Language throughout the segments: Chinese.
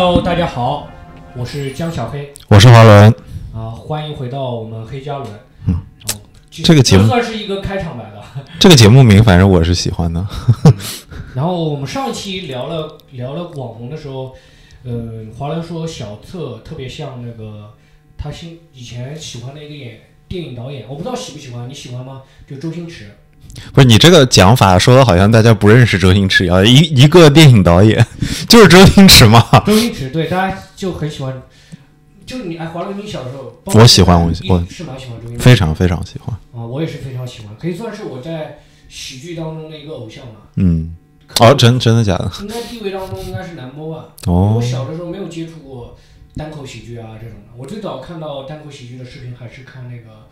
Hello，大家好，我是江小黑我是华伦。啊，欢迎回到我们黑加仑。嗯这个节目算是一个开场白吧。这个节目名，反正我是喜欢的。然后我们上一期聊了聊了网红的时候，嗯、华伦说小策特别像那个他新以前喜欢的一个演电影导演，我不知道喜不喜欢，你喜欢吗？就周星驰。不是你这个讲法说的好像大家不认识周星驰一样，一一个电影导演 就是周星驰嘛。周星驰对大家就很喜欢，就你哎，华伦，你小时候我喜欢我我是蛮喜欢周星驰非常非常喜欢。啊，我也是非常喜欢，可以算是我在喜剧当中的一个偶像了。嗯，哦，真真的假的？应该地位当中应该是 number one。哦我小的时候没有接触过单口喜剧啊这种的，我最早看到单口喜剧的视频还是看那个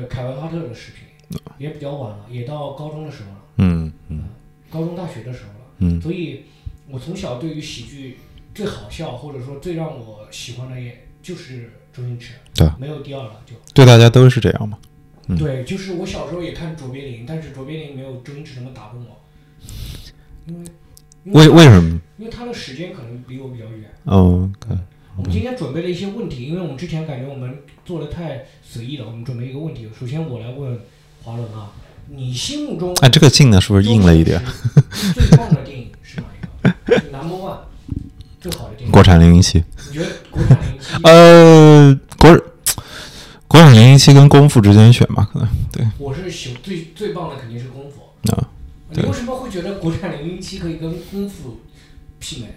个凯文哈特的视频，也比较晚了，也到高中的时候了，嗯嗯高中大学的时候了。嗯所以，我从小对于喜剧最好笑或者说最让我喜欢的也就是周星驰，对没有第二了就。对大家都是这样嘛。嗯对，就是我小时候也看卓别林，但是卓别林没有周星驰那么打动我，因为为为什么？因为他的时间可能离我比较远。哦，对我们今天准备了一些问题，因为我们之前感觉我们做的太随意了，我们准备一个问题。首先我来问华伦啊，你心目中哎，这个镜呢是不是硬了一点？最棒的电影是哪一个？Number one，最好的电影。国产零零七。你觉得国产零零七？呃，国国产零零七跟功夫之间选吧，可能对我是喜最最棒的肯定是功夫。啊，你为什么会觉得国产零零七可以跟功夫媲美？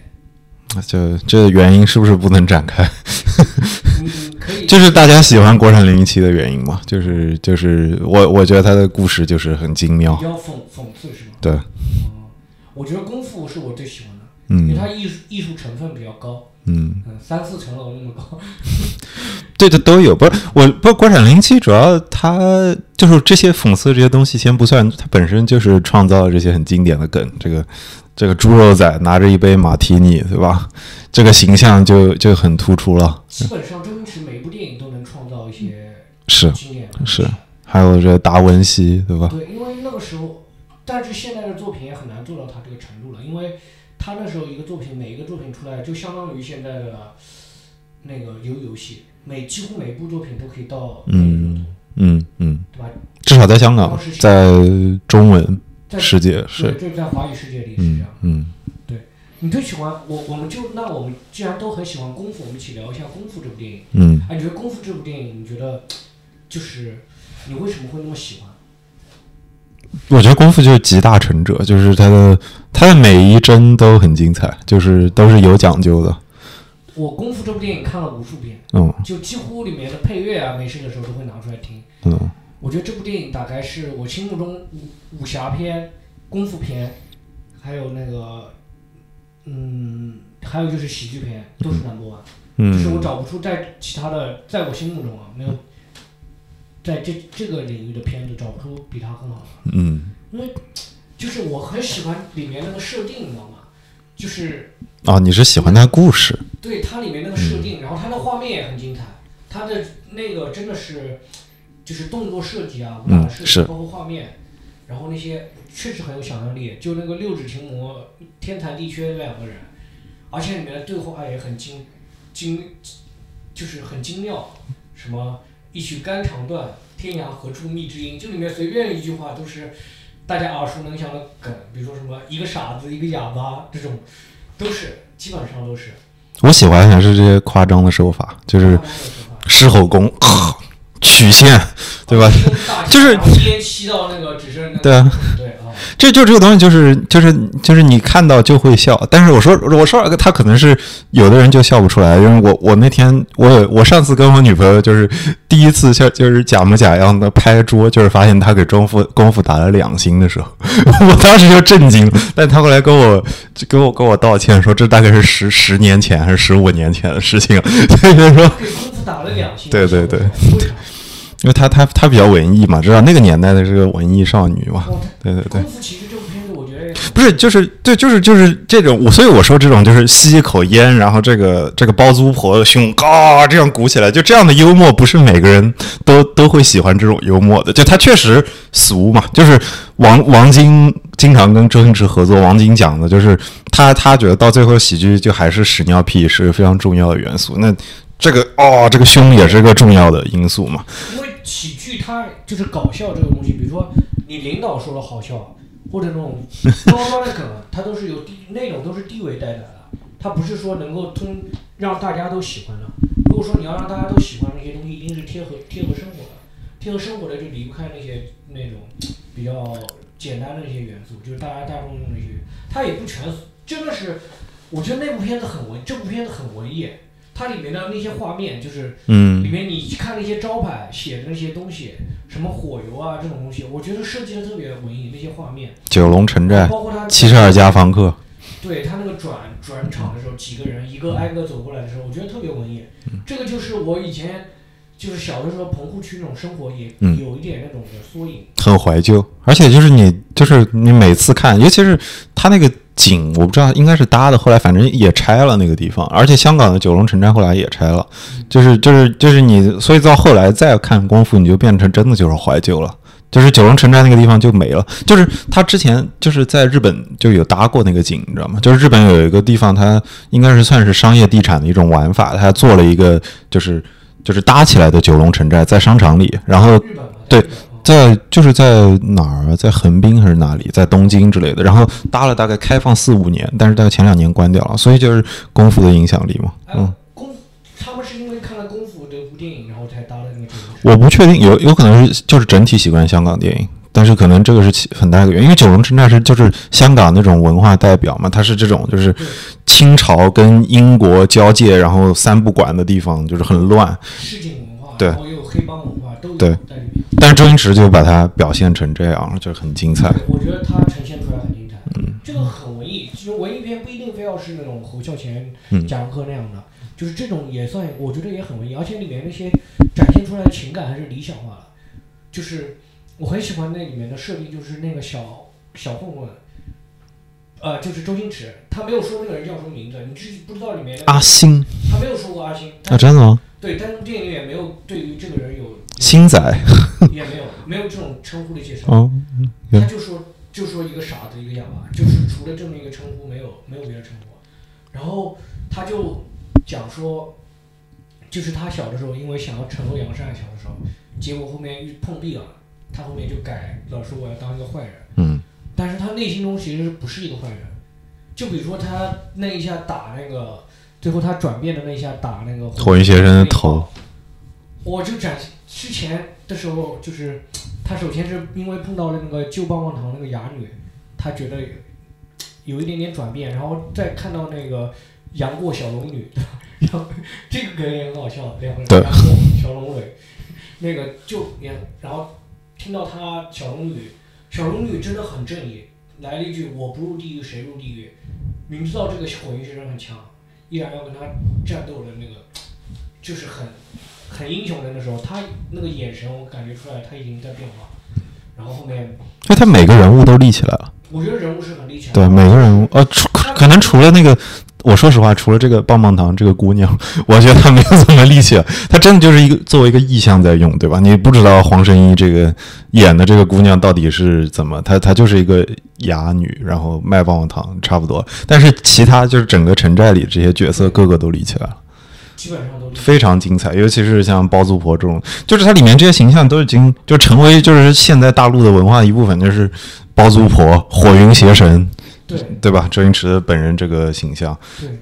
就这原因是不是不能展开？就是大家喜欢国产零零七的原因嘛，就是就是我我觉得他的故事就是很精妙。比，较讽讽刺是吗？对，嗯，我觉得功夫是我最喜欢的，嗯。因为嗯它艺术艺术成分比较高，嗯，嗯，三四层楼那么高。对的都有，不是我不是国产零零七，主要它就是这些讽刺这些东西先不算，它本身就是创造了这些很经典的梗，这个这个猪肉仔拿着一杯马提尼，对吧？这个形象就就很突出了，基本上周星驰每一部电影都能创造一些是经是，还有这达文西，对吧？对，因为那个时候，但是现在的作品也很难做到他这个程度了，因为他那时候一个作品，每一个作品出来就相当于现在的那个游游戏，每几乎每部作品都可以到那个热度，嗯嗯，对吧？至少在香港，在中文在世界对，是，这在华语世界里是这嗯样。嗯。你最喜欢我，我们就那我们既然都很喜欢功夫，我们一起聊一下功夫这部电影。嗯，哎，你觉得功夫这部电影，你觉得就是你为什么会那么喜欢？我觉得功夫就是集大成者，就是他的他的每一帧都很精彩，就是都是有讲究的。我功夫这部电影看了无数遍，嗯就几乎里面的配乐啊，没事的时候都会拿出来听。嗯我觉得这部电影大概是我心目中武武侠片、功夫片，还有那个，嗯，还有就是喜剧片，都是 number one。就是我嗯找不出在其他的，在我心目中啊，没有在这这个领域的片子找不出比它更好的。嗯因为就是我很喜欢里面那个设定，你知道吗？就是哦，你是喜欢他故事？对它里面那个设定，然后它的画面也很精彩，它的那个真的是就是动作设计啊，武打设计，包括画面，然后那些确实很有想象力。就那个六指琴魔天残地缺两个人，而且里面的对话也很精精，就是很精妙。什么一曲肝肠断，天涯何处觅知音，就里面随便一句话都是大家耳熟能详的梗，比如说什么一个傻子一个哑巴这种，都是基本上都是。我喜欢还是这些夸张的手法，就是狮吼功、曲线，对吧？就是然后烟吸到那个只剩对啊，对啊，这就这个东西，就是就是就是你看到就会笑，但是我说我说他可能是有的人就笑不出来，因为我我那天我有我上次跟我女朋友就是第一次像就是假模假样的拍桌，就是发现她给功夫功夫打了两星的时候，我当时就震惊了，但她后来跟我就跟我跟我道歉说这大概是十十年前还是十五年前的事情，所以说给功夫打了两星。对对对？因为她她她比较文艺嘛，知道那个年代的这个文艺少女嘛，哦对对对其实这部片子，我觉得不是，就是对，就是就是这种，我所以我说这种就是吸一口烟，然后这个这个包租婆的胸嘎这样鼓起来，就这样的幽默，不是每个人都都会喜欢这种幽默的。就他确实俗嘛，就是王王晶经常跟周星驰合作，王晶讲的就是他他觉得到最后喜剧就还是屎尿屁是非常重要的元素。那这个哦，这个胸也是个重要的因素嘛。喜剧它就是搞笑这个东西，比如说你领导说了好笑，或者那种高端的梗，它都是有地那种都是地位带来的，它不是说能够通让大家都喜欢的。如果说你要让大家都喜欢那些东西，一定是贴合贴合生活的，贴合生活的就离不开那些那种比较简单的那些元素，就是大家大众用那些，它也不全真的是，我觉得那部片子很文，这部片子很文艺。它里面的那些画面，就是嗯。里面你看那些招牌写的那些东西，什么火油啊这种东西，我觉得设计的特别文艺，那些画面，九龙城寨，包括他七十二家房客，对他那个转转场的时候，几个人一个挨个走过来的时候，我觉得特别文艺。这个就是我以前就是小的时候棚户区那种生活也嗯。有一点那种的缩影。很怀旧，而且就是你，就是你每次看，尤其是他那个景，我不知道应该是搭的，后来反正也拆了那个地方，而且香港的九龙城寨后来也拆了，就是就是就是你，所以到后来再看功夫，你就变成真的就是怀旧了。就是九龙城寨那个地方就没了，就是他之前就是在日本就有搭过那个景，你知道吗？就是日本有一个地方，它应该是算是商业地产的一种玩法，它做了一个就是就是搭起来的九龙城寨在商场里，然后对在就是在哪儿啊？在横滨还是哪里？在东京之类的。然后搭了大概开放四五年，但是大概前两年关掉了，所以就是功夫的影响力嘛。哎嗯，，功他们是因为看了《功夫》这部电影，然后才搭的那个九龙城。我不确定，有有可能是就是整体喜欢香港电影，但是可能这个是其很大一个原因，因为九龙城寨是就是香港那种文化代表嘛，它是这种就是清朝跟英国交界，然后三不管的地方，就是很乱。对然后又有黑帮文化，都有对在里面。但是周星驰就把它表现成这样，就是很精彩。我觉得它呈现出来很精彩。嗯，这个很文艺，其实文艺片不一定非要是那种侯孝贤、嗯贾樟柯那样的，就是这种也算，我觉得也很文艺，而且里面那些展现出来的情感还是理想化的。就是我很喜欢那里面的设定，就是那个小小混混，呃，就是周星驰，他没有说那个人叫什么名字，你知不知道里面那个阿星他没有说过阿星，啊，真的吗？对，但是电影里面没有对于这个人有 星仔也没有没有这种称呼的介绍。哦，他就说就说一个傻子一个哑巴，就是除了这么一个称呼，没有没有别的称呼。然后他就讲说，就是他小的时候，因为想要惩恶扬善，小的时候，结果后面遇碰壁了，他后面就改了说我要当一个坏人，嗯但是他内心中其实不是一个坏人。就比如说他那一下打那个，最后他转变的那一下打那个火云邪神的头，我就展之前的时候，就是他首先是因为碰到了那个旧棒棒糖那个哑女，他觉得有一点点转变，然后再看到那个杨过小龙女，这个梗也很好笑，两个人对。杨过小龙女，那个就也，然后听到他小龙女，小龙女真的很正义，来了一句我不入地狱谁入地狱，明知道这个火云邪神很强，依然要跟他战斗的那个，就是很很英雄的那时候，他那个眼神我感觉出来他已经在变化，然后后面因为他每个人物都立起来了。我觉得人物是很立起来的，对，每个人物，呃，除可能除了那个，我说实话，除了这个棒棒糖这个姑娘，我觉得她没有怎么立起来，她真的就是一个作为一个意象在用，对吧？你不知道黄圣依这个演的这个姑娘到底是怎么，她她就是一个哑女，然后卖棒棒糖差不多，但是其他就是整个城寨里这些角色个个都立起来了。基本上都非常精彩，尤其是像包租婆这种，就是它里面这些形象都已经就成为就是现在大陆的文化的一部分，就是包租婆、火云邪神，对对吧？周星驰本人这个形象，对，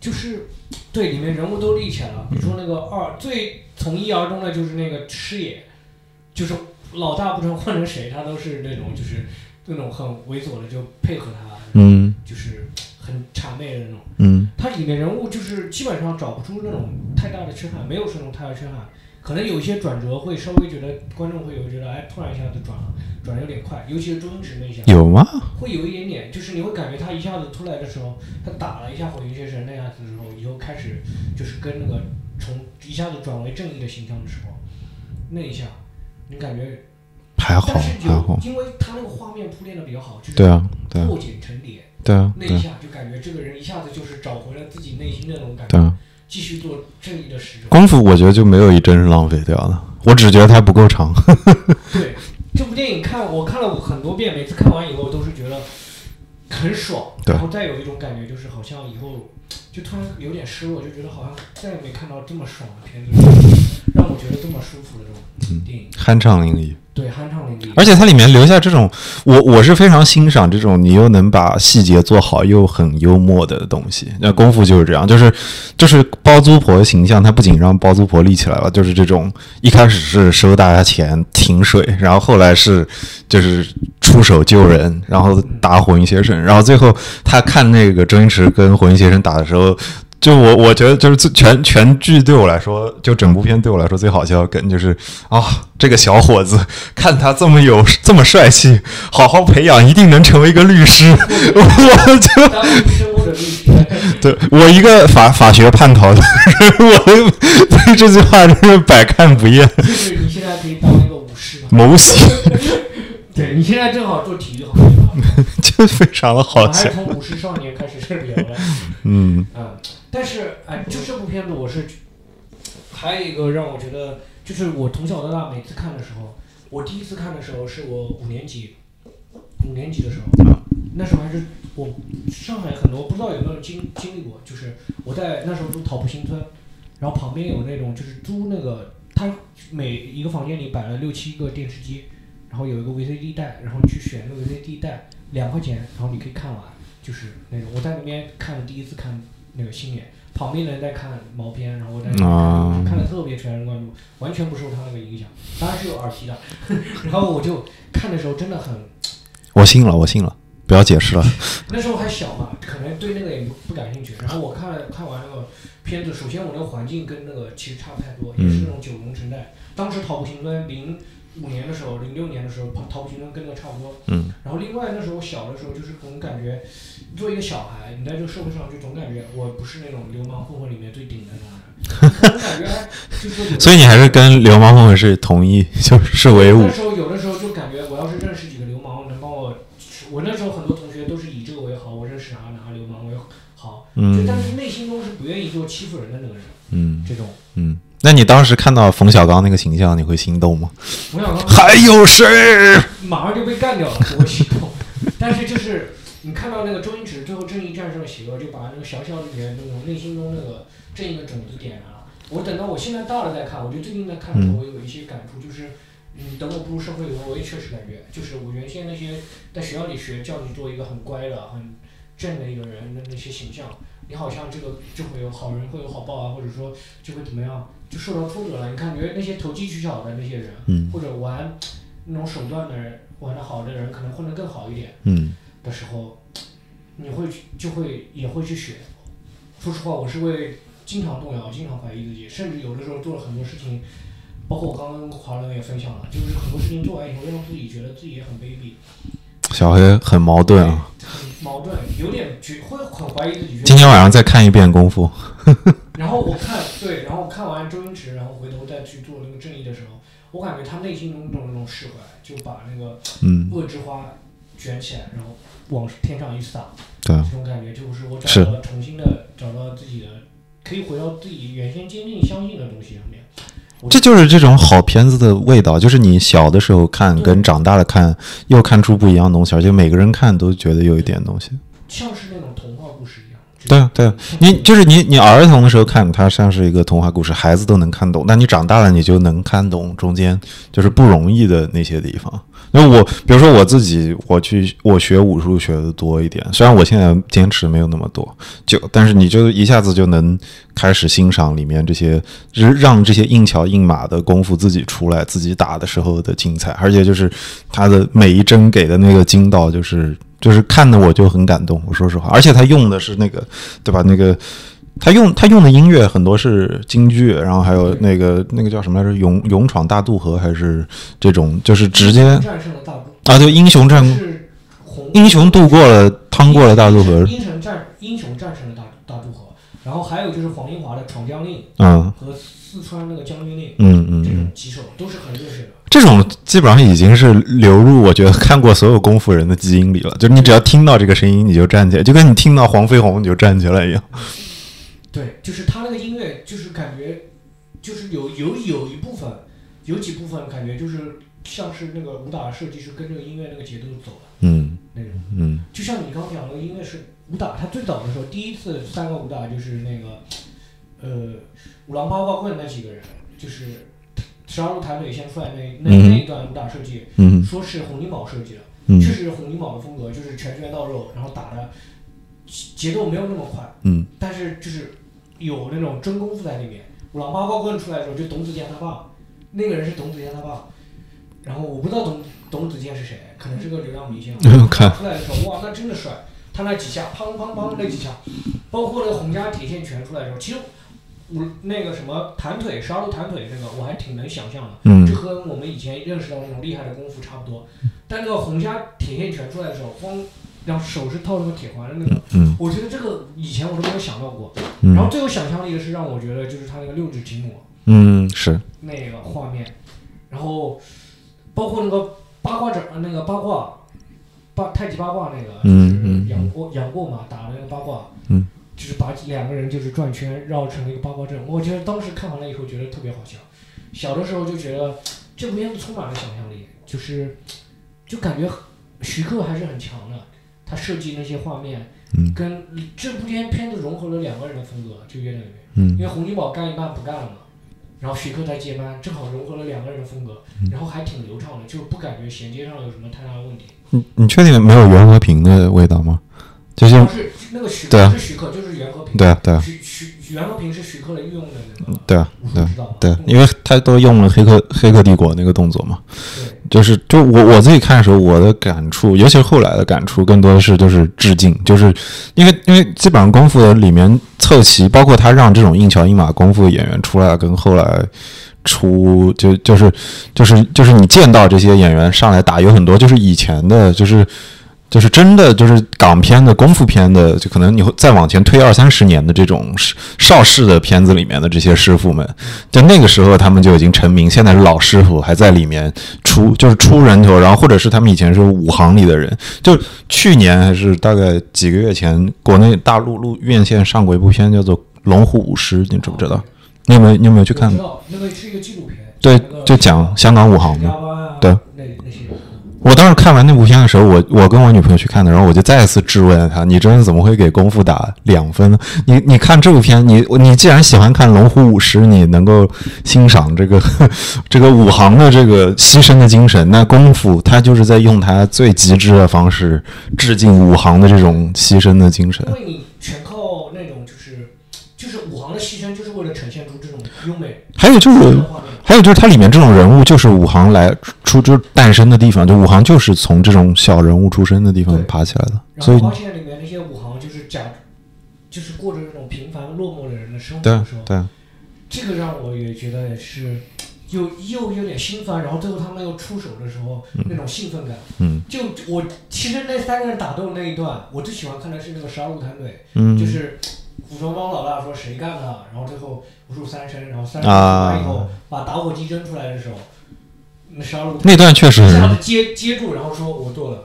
就是对里面人物都立起来了。比如说那个二最从一而终的就是那个师爷，就是老大不成换成谁，他都是那种就是那种很猥琐的就配合他，嗯就是很谄媚的那种。嗯他里面人物就是基本上找不出那种太大的缺憾，没有那种太大缺憾。可能有一些转折会稍微觉得观众会有觉得，哎，突然一下子转了，转的有点快，尤其是周星驰那一下，有吗？会有一点点，就是你会感觉他一下子出来的时候，他打了一下火云邪神那样子的时候，以后开始就是跟那个从一下子转为正义的形象的时候，那一下，你感觉还好还好，因为他那个画面铺垫的比较好，就是对啊对啊破茧成蝶，对啊那一下就感觉这个人一下子就是找回了自己内心的那种感对啊觉，，继续做正义的使者。功夫我觉得就没有一帧是浪费掉的，我只觉得它不够长。对，这部电影看我看了很多遍，每次看完以后都是觉得很爽，对然后再有一种感觉就是好像以后就突然有点失落，就觉得好像再也没看到这么爽的片子，让我觉得这么舒服的这种电影。酣畅淋漓。对，酣畅淋漓。而且它里面留下这种，我我是非常欣赏这种你又能把细节做好又很幽默的东西。那功夫就是这样，就是就是包租婆形象，它不仅让包租婆立起来了，就是这种一开始是收大家钱停水，然后后来是就是出手救人，然后打火云邪神，然后最后他看那个周星驰跟火云邪神打的时候。就我我觉得就是最全全剧对我来说，就整部片对我来说最好笑的梗就是啊，这个小伙子看他这么有这么帅气，好好培养，一定能成为一个律师。我就对我一个法法学叛逃的人，我 对这句话真是百看不厌，就是你现在可以当那个武士。谋喜 对你现在正好做体育行业，就非常的好笑还是。从武士少年开始聊的。嗯嗯，但是哎，就这部片子，我是还有一个让我觉得，就是我从小到大每次看的时候，我第一次看的时候是我五年级，五年级的时候，那时候还是我上海很多不知道有没有经经历过，就是我在那时候住桃浦新村，然后旁边有那种就是租那个，他每一个房间里摆了六七个电视机，然后有一个 VCD 带，然后你去选那个 VCD 带，两块钱，然后你可以看完，就是那种。我在那边看了第一次看那个星爷，旁边的人在看毛片，然后我在看，啊看的特别全神贯注，完全不受他那个影响，当然是有耳机的，然后我就看的时候真的很，我信了，我信了，不要解释了。那时候还小嘛，可能对那个也不不感兴趣。然后我看了看完那个片子，首先我那个环境跟那个其实差不太多，也是那种九龙城寨。当时桃浦新村零五年的时候，零六年的时候，桃桃浦新村跟那个差不多。嗯。然后另外那时候小的时候，就是总感觉，作为一个小孩，你在这个社会上就总感觉我不是那种流氓混混里面最顶的那种人，总感觉哎就是 所以你还是跟流氓混混是同一，就是为伍那。时候有的时候就感觉，我要是认识几个流氓，能帮我，我那时候很多同学都是以这个为好，我认识哪哪个流氓为好，就嗯但是内心中是不愿意做欺负人的那个人，嗯这种。嗯，那你当时看到冯小刚那个形象，你会心动吗？冯小刚还有谁？马上就被干掉了，不会心动。但是就是你看到那个周星驰最后正义战胜了邪恶，就把那个小小里面那种内心中那个正义的种子点燃了。我等到我现在大了再看，我觉得最近在看的时候，我有一些感触，就是嗯，等我步入社会以后，我也确实感觉，就是我原先那些在学校里学教你做一个很乖的、很正的一个人的那些形象，你好像这个就会有好人会有好报啊，或者说就会怎么样，就受到挫折了。你看觉那些投机取巧的那些人，嗯或者玩那种手段的人，玩的好的人，可能混得更好一点嗯的时候，你会去就会也会去学。说实话，我是会经常动摇，经常怀疑自己，甚至有的时候做了很多事情，包括我刚刚跟华伦也分享了，就是很多事情做完以后，让自己觉得自己也很卑鄙，小黑很矛盾啊。很矛盾，有点觉会很怀疑自己。今天晚上再看一遍《功夫》。然后我看对，然后看完周星驰，然后回头再去做那个正义的时候，我感觉他内心中种那种释怀，就把那个嗯，恶之花卷起来，然后往天上一撒，对啊这种感觉就是我是找到了重新的找到自己的，可以回到自己原先坚定相信的东西上面。我这就是这种好片子的味道，就是你小的时候看跟长大了看又看出不一样的东西，而且每个人看都觉得有一点东西。像是那种童话故事一样。对啊，对啊，你就是你，你儿童的时候看它像是一个童话故事，孩子都能看懂。那你长大了，你就能看懂中间就是不容易的那些地方。因为我，比如说我自己，我去我学武术学的多一点，虽然我现在坚持没有那么多，就但是你就一下子就能开始欣赏里面这些，就是让这些硬桥硬马的功夫自己出来，自己打的时候的精彩，而且就是他的每一帧给的那个筋道，就是就是看的我就很感动。我说实话，而且他用的是那个，对吧？那个他用他用的音乐很多是京剧，然后还有那个那个叫什么来着？勇勇闯大渡河还是这种，就是直接战胜了大渡，啊，对，英雄战英雄渡过了趟过了大渡河，英雄战英雄战胜了大大渡河，然后还有就是黄英华的《闯将令》嗯和四川那个将军令。嗯嗯嗯这种，几首都是很热血的。这种基本上已经是流入我觉得看过所有功夫人的基因里了，就是你只要听到这个声音你就站起来，就跟你听到黄飞鸿你就站起来一样。对，就是他那个音乐，就是感觉，就是有有有一部分，有几部分感觉就是像是那个武打设计是跟这个音乐那个节奏走的嗯那种。嗯就像你刚刚讲的音乐是武打，他最早的时候第一次三个武打就是那个，呃，五郎八卦棍那几个人，就是十二路弹腿先出来那那嗯那一段武打设计，嗯说是洪金宝设计的，嗯确实是洪金宝的风格就是拳拳到肉，然后打的节奏没有那么快，嗯但是就是有那种真功夫在里面。五郎八卦棍出来的时候，就董子健他爸，那个人是董子健他爸，然后我不知道董董子健是谁，可能是个流量明星 看出来的时候，哇，那真的帅！他那几下，砰砰砰那几下，包括那个洪家铁线拳出来的时候，其实我那个什么弹腿十二路弹腿那个，我还挺能想象的。嗯这和我们以前认识到那种厉害的功夫差不多。但那个洪家铁线拳出来的时候，光然后手是套那个铁环的那个，嗯我觉得这个以前我都没有想到过。然后嗯最有想象力的是让我觉得就是他那个六指琴魔。嗯是。那个画面，然后包括那个八卦掌那个八卦八太极八卦那个，嗯嗯就是杨过杨过嘛打的那个八卦，嗯，就是把两个人就是转圈绕成了一个八卦阵。我觉得当时看完了以后觉得特别好笑，小的时候就觉得这部片子充满了想象力，就是就感觉徐克还是很强的，他设计那些画面。嗯跟这部片片子融合了两个人的风格，就约等于，嗯因为洪金宝干一半不干了嘛，然后徐克在接班，正好融合了两个人的风格，嗯然后还挺流畅的，就不感觉衔接上有什么太大的问题。你你确定没有袁和平的味道吗？就是主要是那个徐对啊是徐克，就是袁和平，对啊对啊徐徐袁和平是徐克的御用的那个对啊对对，因为他都用了黑客黑客帝国那个动作嘛。对就是就我我自己看的时候，我的感触，尤其是后来的感触，更多的是就是致敬，就是因为因为基本上功夫的里面凑齐，包括他让这种硬桥硬马功夫的演员出来，跟后来出就就是就是就是你见到这些演员上来打，有很多就是以前的，就是。就是真的，就是港片的功夫片的，就可能你会再往前推二三十年的这种邵氏的片子里面的这些师傅们，在那个时候他们就已经成名，现在是老师傅，还在里面出就是出人头，然后或者是他们以前是武行里的人，就去年还是大概几个月前，国内大陆录院线上过一部片叫做《龙虎舞狮》，你知不知道？你有没有你有没有去看我知？道那个是一个纪录片，对，就讲香港武行的。对我当时看完那部片的时候，我我跟我女朋友去看的，然后我就再一次质问了她：“你真的怎么会给功夫打两分呢？你你看这部片，你你既然喜欢看龙虎舞狮，你能够欣赏这个 这个武行的这个牺牲的精神，那功夫它就是在用它最极致的方式致敬武行的这种牺牲的精神因。为你全靠那种就是就是武行的牺牲，就是为了呈现出这种优美还有就是。还有就是它里面这种人物就是武行来出就是诞生的地方，就武行就是从这种小人物出身的地方爬起来的，所以然后发现里面那些武行就是假，就是过着那种平凡落寞的人的生活对的时候，对。这个让我也觉得是又又有点心酸，然后最后他们又出手的时候、那种兴奋感，嗯就我其实那三个人打斗那一段，我最喜欢看的是那个十二路弹腿，嗯，就是古双帮老大说谁干的，然后最后无数三声，然后三生出啊来以后、把打火机扔出来的时候，那十二路那段确实一下子接接住，然后说我做了，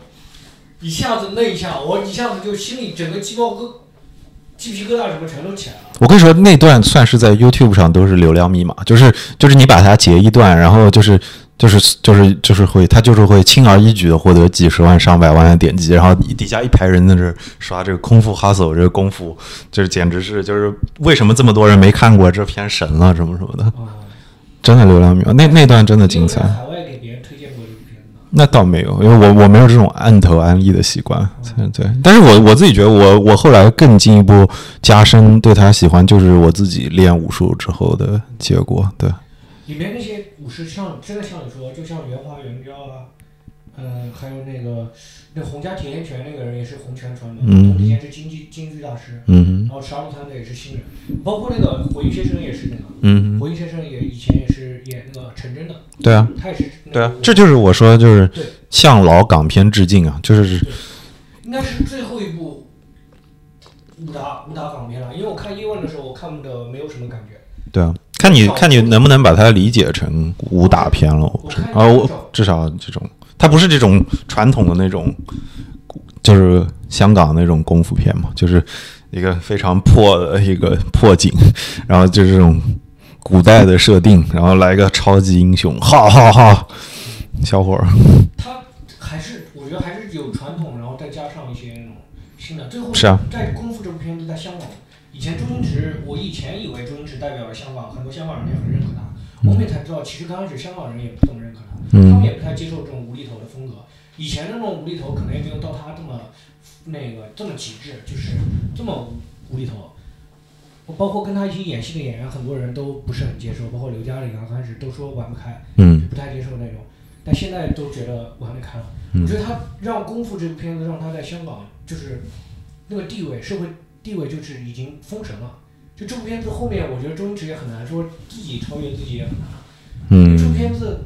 一下子那一下，我一下子就心里整个鸡毛疙鸡皮疙瘩什么全都起来了。我跟你说，那段算是在 YouTube 上都是流量密码，就是就是你把它截一段，然后就是就是就是就是会，他就是会轻而易举的获得几十万上百万的点击，然后底下一排人在这刷这个空腹哈索，这个功夫，就是简直是就是为什么这么多人没看过这片神了什么什么的，啊，真的流量密码，那那段真的精彩你有。在海外给别人推荐过这部片子吗？那倒没有，因为我我没有这种按头安利的习惯，对对。但是我我自己觉得我我后来更进一步加深对他喜欢，就是我自己练武术之后的结果。对，里面那些武士像真的像你说，就像袁华、袁彪啊，嗯、还有那个那洪家铁线拳那个人也是洪拳传的，嗯。他之前是京剧京剧大师，嗯然后十二路团队也是新人，包括那个火云先生也是那个，嗯，火云先生也以前也是演那个陈真的，对啊，他也是那个对啊，这就是我说就是向老港片致敬啊，就是。应该是最后一部武打武打港片了，因为我看叶问的时候，我看的没有什么感觉。对啊。看你看你能不能把它理解成武打片了。我看啊，我至少这种，它不是这种传统的那种，就是香港那种功夫片嘛，就是一个非常破的一个破景，然后就是这种古代的设定，然后来个超级英雄，哈哈哈，小伙儿，他还是我觉得还是有传统，然后再加上一些那种新的。最后是啊，在《功夫》这部片子在香港，以前周星驰，我以前以为周代表了香港，很多香港人也很认可他。我们也才知道，其实刚开始香港人也不怎么认可他，他们嗯也不太接受这种无厘头的风格。以前的那种无厘头可能也没有到他这么那个这么极致，就是这么无厘头。我包括跟他一起演戏的演员，很多人都不是很接受，包括刘嘉玲啊，刚开始都说玩不开。嗯不太接受那种，但现在都觉得玩得开了。嗯我觉得他让《功夫》这部片子让他在香港就是那个地位，社会地位就是已经封神了。就这部片子后面，我觉得周星驰也很难说自己超越自己也很难。嗯这部嗯片子，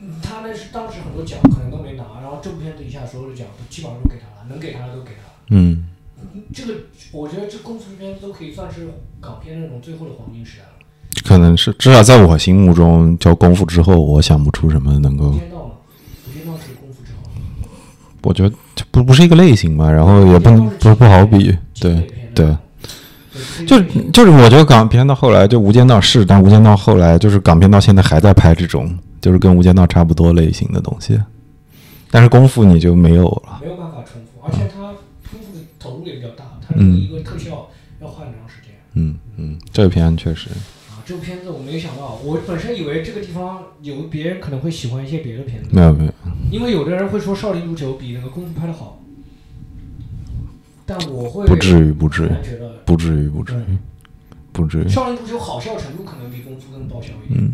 嗯他那是当时很多奖可能都没拿，然后这部片子一下所有的奖都基本上都给他了，能给他的都给他了。嗯，这个我觉得这功夫片子都可以算是港片那种最后的黄金时代了。可能是至少在我心目中，叫功夫之后，我想不出什么能够。我觉得这不不是一个类型吧，然后也不不是不好比，对。对就就是我觉得港片到后来就《无间道》是，但《无间道》后来就是港片到现在还在拍这种就是跟《无间道》差不多类型的东西，但是功夫你就没有了。没有办法重复，而且它功夫的投入也比较大，它嗯。一个特效要花很长时间。嗯嗯，这个片确实，啊，这部片子我没有想到，我本身以为这个地方有别人可能会喜欢一些别的片子，没有没有，因为有的人会说《少林足球》比那个功夫拍的好，但我会不至于不至于不至于不至于嗯不至于。少林足球好笑程度可能比功夫更爆笑一点。嗯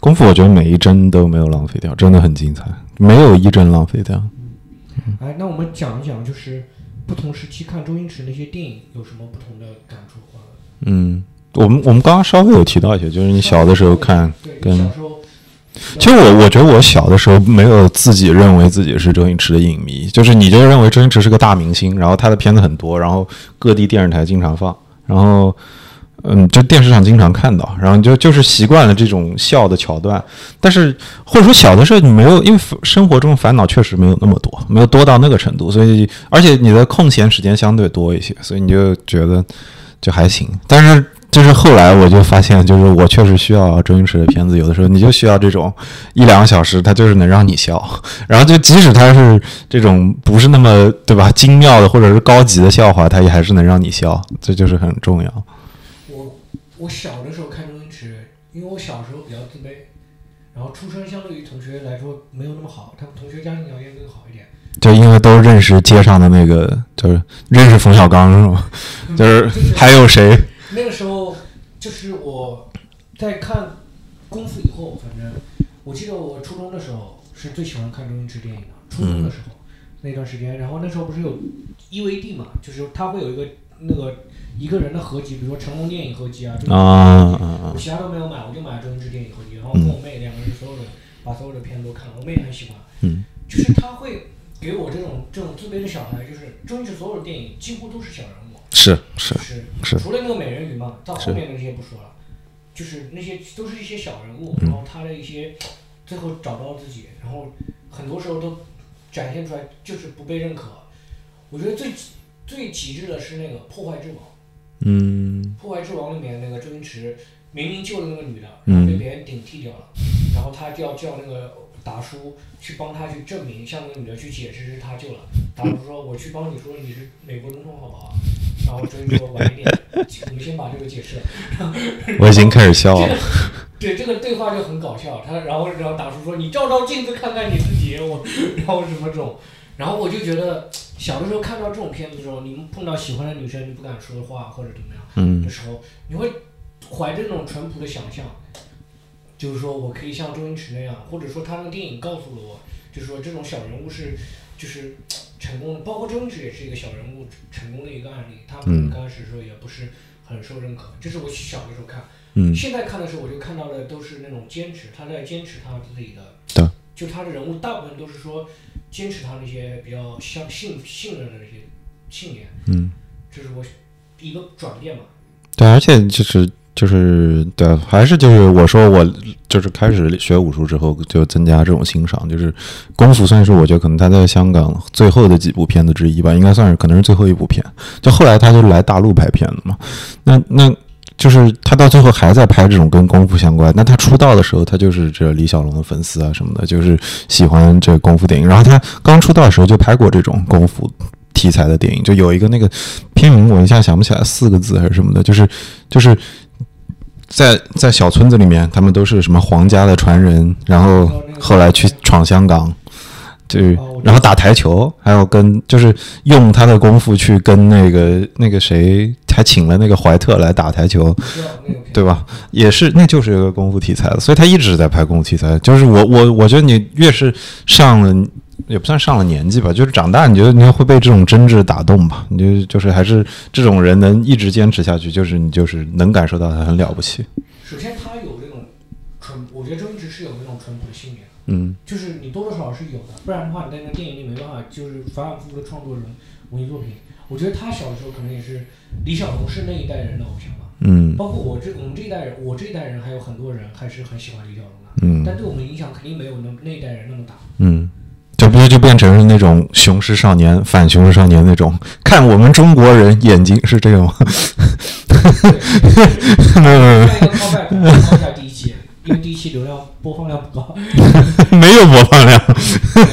功夫我觉得每一帧都没有浪费掉，真的很精彩，没有一帧浪费掉。哎，那我们讲一讲，就是不同时期看周星驰那些电影有什么不同的感触嗯，我们我们刚刚稍微有提到一些，就是你小的时候看，对，跟你小时候，其实我我觉得我小的时候没有自己认为自己是周星驰的影迷，就是你就认为周星驰是个大明星，然后他的片子很多，然后各地电视台经常放，然后嗯，就电视上经常看到，然后就就是习惯了这种笑的桥段。但是或者说小的时候你没有，因为生活中烦恼确实没有那么多，没有多到那个程度，所以而且你的空闲时间相对多一些，所以你就觉得就还行。但是就是后来我就发现，就是我确实需要周星驰的片子，有的时候你就需要这种一两个小时，他就是能让你笑，然后就即使他是这种不是那么对吧精妙的或者是高级的笑话，他也还是能让你笑，这就是很重要。我我小的时候看周星驰，因为我小时候比较自卑，然后出身相对于同学来说没有那么好，他们同学家庭条件更好一点。就因为都认识街上的那个，就是认识冯小刚是吗？就是还有谁？那个时候就是我在看功夫以后，反正我记得我初中的时候是最喜欢看周星驰电影的，初中的时候、那段时间，然后那时候不是有 EVD 嘛，就是他会有一个那个一个人的合集，比如说成龙电影合集啊，周星驰啊啊啊我！其他都没有买，我就买了周星驰电影合集，然后跟我妹两个人所有的把所有的片子都看了，我妹也很喜欢。嗯，就是他会给我这种这种自卑的小孩，就是周星驰所有的电影几乎都是小人物，是是是是除了那个美人鱼嘛，到后面的那些不说了，就是那些都是一些小人物，嗯然后他的一些最后找到自己，然后很多时候都展现出来就是不被认可。我觉得最最极致的是那个《破坏之王》。嗯《破坏之王》里面那个周星驰明明救了那个女的，嗯然后被别人顶替掉了，然后他就要叫那个达叔去帮他去证明，向那个女的去解释是他救了。达叔说：“我去帮你说你是美国总统好不好？”然后周星驰说：“晚一点，我们先把这个解释了。”我已经开始笑了。对这个对话就很搞笑，他然后然后大叔说：“你照照镜子看看你自己。”我然后什么这种，然后我就觉得小的时候看到这种片子的时候，你们碰到喜欢的女生你不敢说的话或者怎么样。嗯的时候，你会怀着那种淳朴的想象，就是说我可以像周星驰那样，或者说他那个电影告诉了我，就是说这种小人物是就是成功的，包括周星驰也是一个小人物成功的一个案例，他刚开始的时候也不是很受认可，这是我小的时候看，嗯。现在看的时候我就看到的都是那种坚持，他在坚持他自己的，对，就他的人物大部分都是说坚持他那些比较相信信任的那些信念，嗯，这是我一个转变嘛。对，而且就是就是对，还是就是我说我就是开始学武术之后就增加这种欣赏，就是功夫算是我觉得可能他在香港最后的几部片子之一吧，应该算是可能是最后一部片。就后来他就来大陆拍片了嘛，那那就是他到最后还在拍这种跟功夫相关。那他出道的时候，他就是这李小龙的粉丝啊什么的，就是喜欢这功夫电影。然后他刚出道的时候就拍过这种功夫。题材的电影就有一个那个片名，我一下想不起来四个字还是什么的，就是就是在在小村子里面，他们都是什么皇家的传人，然后后来去闯香港，就然后打台球，还有跟就是用他的功夫去跟那个那个谁，还请了那个怀特来打台球，对吧？也是，那就是一个功夫题材的，所以他一直在拍功夫题材。就是我我我觉得你越是上了。也不算上了年纪吧，就是长大，你觉得你会被这种真挚打动吧？你就就是还是这种人能一直坚持下去，就是你就是能感受到他很了不起。首先，他有这种纯，我觉得周星驰是有那种淳朴的信念，嗯，就是你多多少少是有的，不然的话，你在那个电影里没办法，就是反反复复的创作这种文艺作品。我觉得他小的时候可能也是李小龙是那一代人的偶像吧，嗯，包括我这我们这一代人，我这一代人还有很多人还是很喜欢李小龙的，嗯，但对我们影响肯定没有那那一代人那么大，嗯。那种雄狮少年反雄狮少年那种，看我们中国人眼睛是这种。没有没有没有。下第一期，因为第一期流量播放量不高。没有播放量。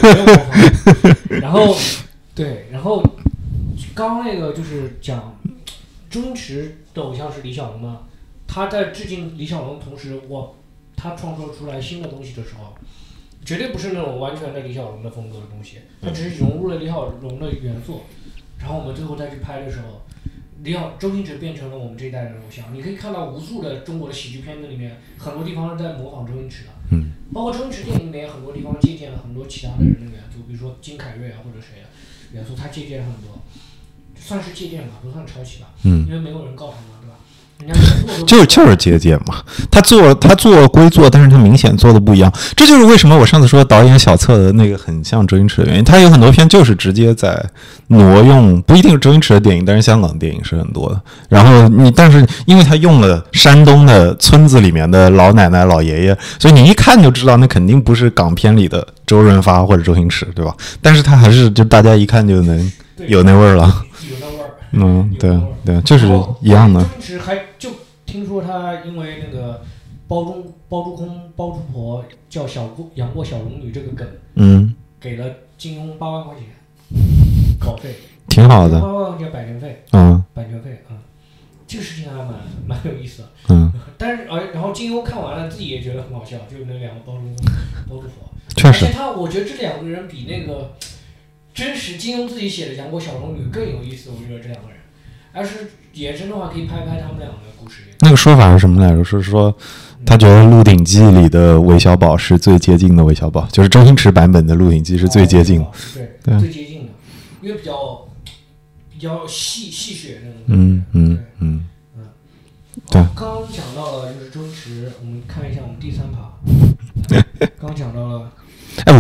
没有播放。然后，对，然后刚刚那个就是讲周星驰的偶像是李小龙嘛？他在致敬李小龙的同时，我他创作出来新的东西的时候。绝对不是那种完全的李小龙的风格的东西，他只是融入了李小龙的元素，然后我们最后再去拍的时候，李小周星驰变成了我们这一代人的偶像。你可以看到无数的中国的喜剧片子里面，很多地方是在模仿周星驰的，嗯，包括周星驰电影里面很多地方借鉴了很多其他的人的元素，比如说金凯瑞啊或者谁啊元素，他借鉴很多，算是借鉴吧，不算抄袭吧，嗯，因为没有人告他嘛。就是就是借鉴嘛，他做他做归做，但是他明显做的不一样。这就是为什么我上次说导演小策的那个很像周星驰的原因。他有很多片就是直接在挪用，不一定是周星驰的电影，但是香港电影是很多的。然后你，但是因为他用了山东的村子里面的老奶奶老爷爷，所以你一看就知道那肯定不是港片里的周润发或者周星驰，对吧？但是他还是就大家一看就能有那味儿了。嗯，对对，就是一样的。当时还就听说他因为那个包中包租公包租婆叫小过养过小龙女这个梗，嗯，给了金庸八万块钱 稿费，挺好的。八万块钱版权费，嗯，版权费啊，这个事情还蛮蛮有意思的。嗯，但是而然后金庸看完了自己也觉得很好笑，就是那两个包租公包租婆，确实。而且他我觉得这两个人比那个。真实金庸自己写的《杨过小龙女》更有意思，我觉得这两个人，要是延伸的话，可以拍拍他们两个的故事。那个说法是什么来着？是说他觉得《鹿鼎记》里的韦小宝是最接近的韦小宝，就是周星驰版本的《鹿鼎记》是最接近的，对，最接近的，因为比较比较细细谑那种。嗯嗯嗯嗯，对。刚刚讲到了就是周星驰，我们看一下我们第三趴。刚讲到了，哎，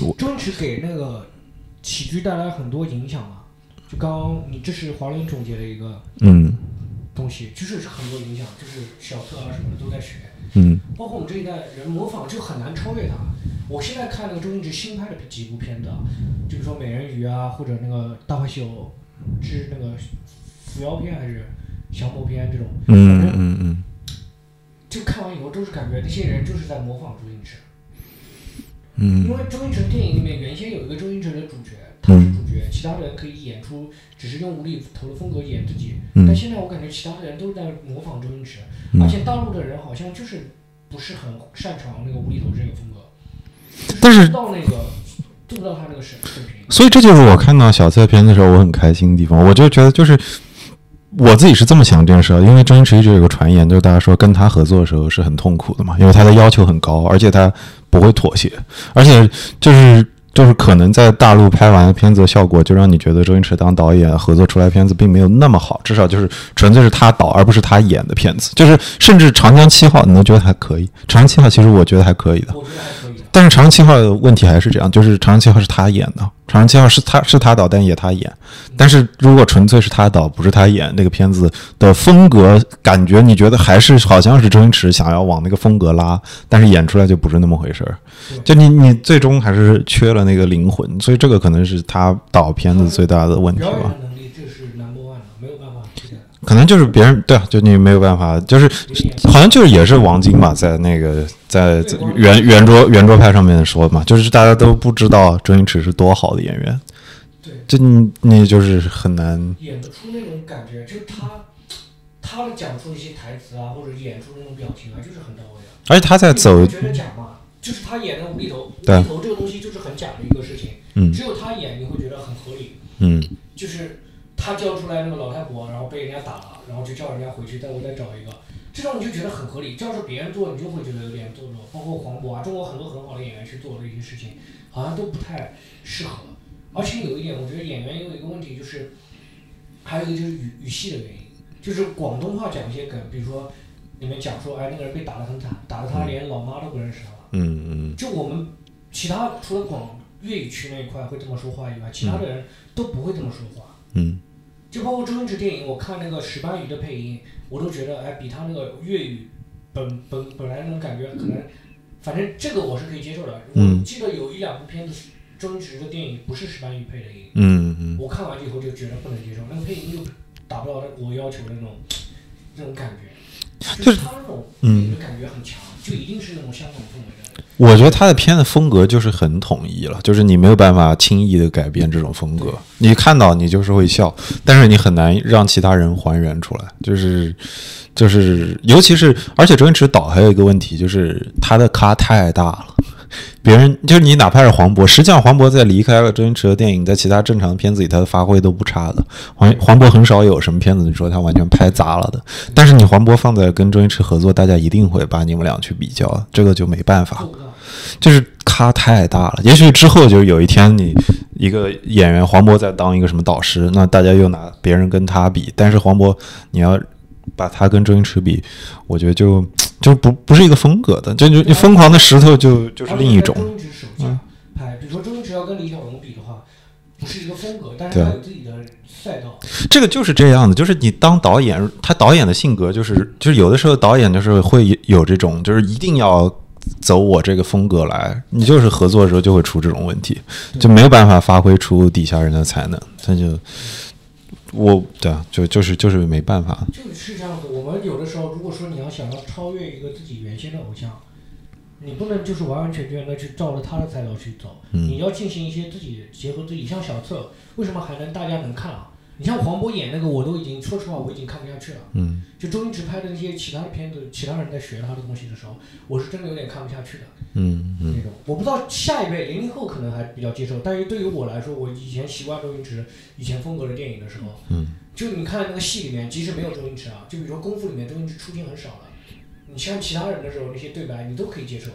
我周星驰给那个。喜剧带来很多影响嘛？就刚刚你这是华伦总结的一个嗯东西，就是很多影响，就是小特啊什么的都在学。嗯，包括我们这一代人模仿就很难超越他。我现在看那个周星驰新拍的几部片子，就比如说《美人鱼》啊，或者那个《大话西游之那个伏妖片》还是《降魔篇》这种，嗯嗯嗯，就看完以后都是感觉那些人就是在模仿周星驰。嗯，因为周星驰电影里面原先有一个周星驰的主角，他是主角，其他人可以演出，只是用无厘头的风格演自己。但现在我感觉其他的人都在模仿周星驰，而且大陆的人好像就是不是很擅长那个无厘头这个风格。但是到那个做不到他那个水水平。所以这就是我看到小测片的时候我很开心的地方，我就觉得就是。我自己是这么想这件事，因为周星驰一直有个传言，就是大家说跟他合作的时候是很痛苦的嘛，因为他的要求很高，而且他不会妥协，而且就是就是可能在大陆拍完片子的效果，就让你觉得周星驰当导演合作出来片子并没有那么好，至少就是纯粹是他导而不是他演的片子，就是甚至《长江七号》你都觉得还可以，《长江七号》其实我觉得还可以的，我觉得还可以的，但是《长安七号》的问题还是这样，就是《长安七号》是他演的，《长安七号》是他是他导，但也他演。但是如果纯粹是他导，不是他演，那个片子的风格感觉，你觉得还是好像是周星驰想要往那个风格拉，但是演出来就不是那么回事儿。就你你最终还是缺了那个灵魂，所以这个可能是他导片子最大的问题表吧。演的能力这是 number one 的，没有办法替代。可能就是别人对啊，就你没有办法，就是好像就是也是王晶吧，在那个在在圆圆桌圆桌派上面说嘛，就是大家都不知道周星驰是多好的演员，对，就你你就是很难，演得出那种感觉，就是他他的讲出一些台词啊，或者演出那种表情啊，就是很到位的。而且他在走你觉得假吗？就是他演的无厘头，无对厘头这个东西就是很假的一个事情，嗯只有他演你会觉得很合理。嗯就是他叫出来那个老太婆，然后被人家打了，然后就叫人家回去再我再找一个，这种你就觉得很合理。这要是别人做，你就会觉得有点做作。包括黄渤啊，中国很多很好的演员去做的一些事情，好像都不太适合。而且有一点，我觉得演员有一个问题就是，还有一个就是语语系的原因，就是广东话讲一些梗，比如说你们讲说，哎，那个人被打得很惨，打得他连老妈都不认识他了。嗯嗯就我们其他除了广粤语区那一块会这么说话以外，其他的人都不会这么说话。嗯就包括周星驰电影，我看那个石斑鱼的配音，我都觉得哎，比他那个粤语本本本来那种感觉可能，反正这个我是可以接受的。嗯。我记得有一两部片子，周星驰的电影不是石斑鱼配的音，嗯嗯。我看完以后就觉得不能接受，那个配音就达不到我要求的那种那种感觉，就是他那种嗯。给人感觉很强，就一定是那种香港氛围。我觉得他的片子风格就是很统一了，就是你没有办法轻易的改变这种风格，你看到你就是会笑，但是你很难让其他人还原出来，就是就是，尤其是而且周星驰导还有一个问题，就是他的咖太大了。别人就是你，哪怕是黄渤，实际上黄渤在离开了周星驰的电影，在其他正常的片子里，他的发挥都不差的。黄黄渤很少有什么片子你说他完全拍砸了的，但是你黄渤放在跟周星驰合作，大家一定会把你们俩去比较，这个就没办法。就是咖太大了。也许之后就是有一天你一个演员黄渤在当一个什么导师，那大家又拿别人跟他比，但是黄渤你要把他跟周星驰比，我觉得就 就不不是一个风格的，就就你疯狂的石头就就是另一种而。且跟周星驰手嗯下拍，比如说周星驰要跟李小龙比的话，不是一个风格，但是有自己的赛道。这个就是这样的，就是你当导演，他导演的性格就是就是有的时候导演就是会有这种，就是一定要。走我这个风格来，你就是合作的时候就会出这种问题，就没有办法发挥出底下人的才能，他就我对啊，就就是就是没办法，就是这样子。我们有的时候，如果说你要想要超越一个自己原先的偶像，你不能就是完完全全的去照着他的赛道去走，嗯你要进行一些自己结合自己。像小策，为什么还能大家能看啊？你像黄渤演那个，我都已经说实话，我已经看不下去了。嗯。就周星驰拍的那些其他的片子，其他人在学他的东西的时候，我是真的有点看不下去的。嗯嗯。那种，我不知道下一辈零零后可能还比较接受，但是对于我来说，我以前习惯周星驰以前风格的电影的时候，嗯，就你看那个戏里面，即使没有周星驰啊，就比如说功夫里面周星驰出镜很少了，你像其他人的时候那些对白你都可以接受，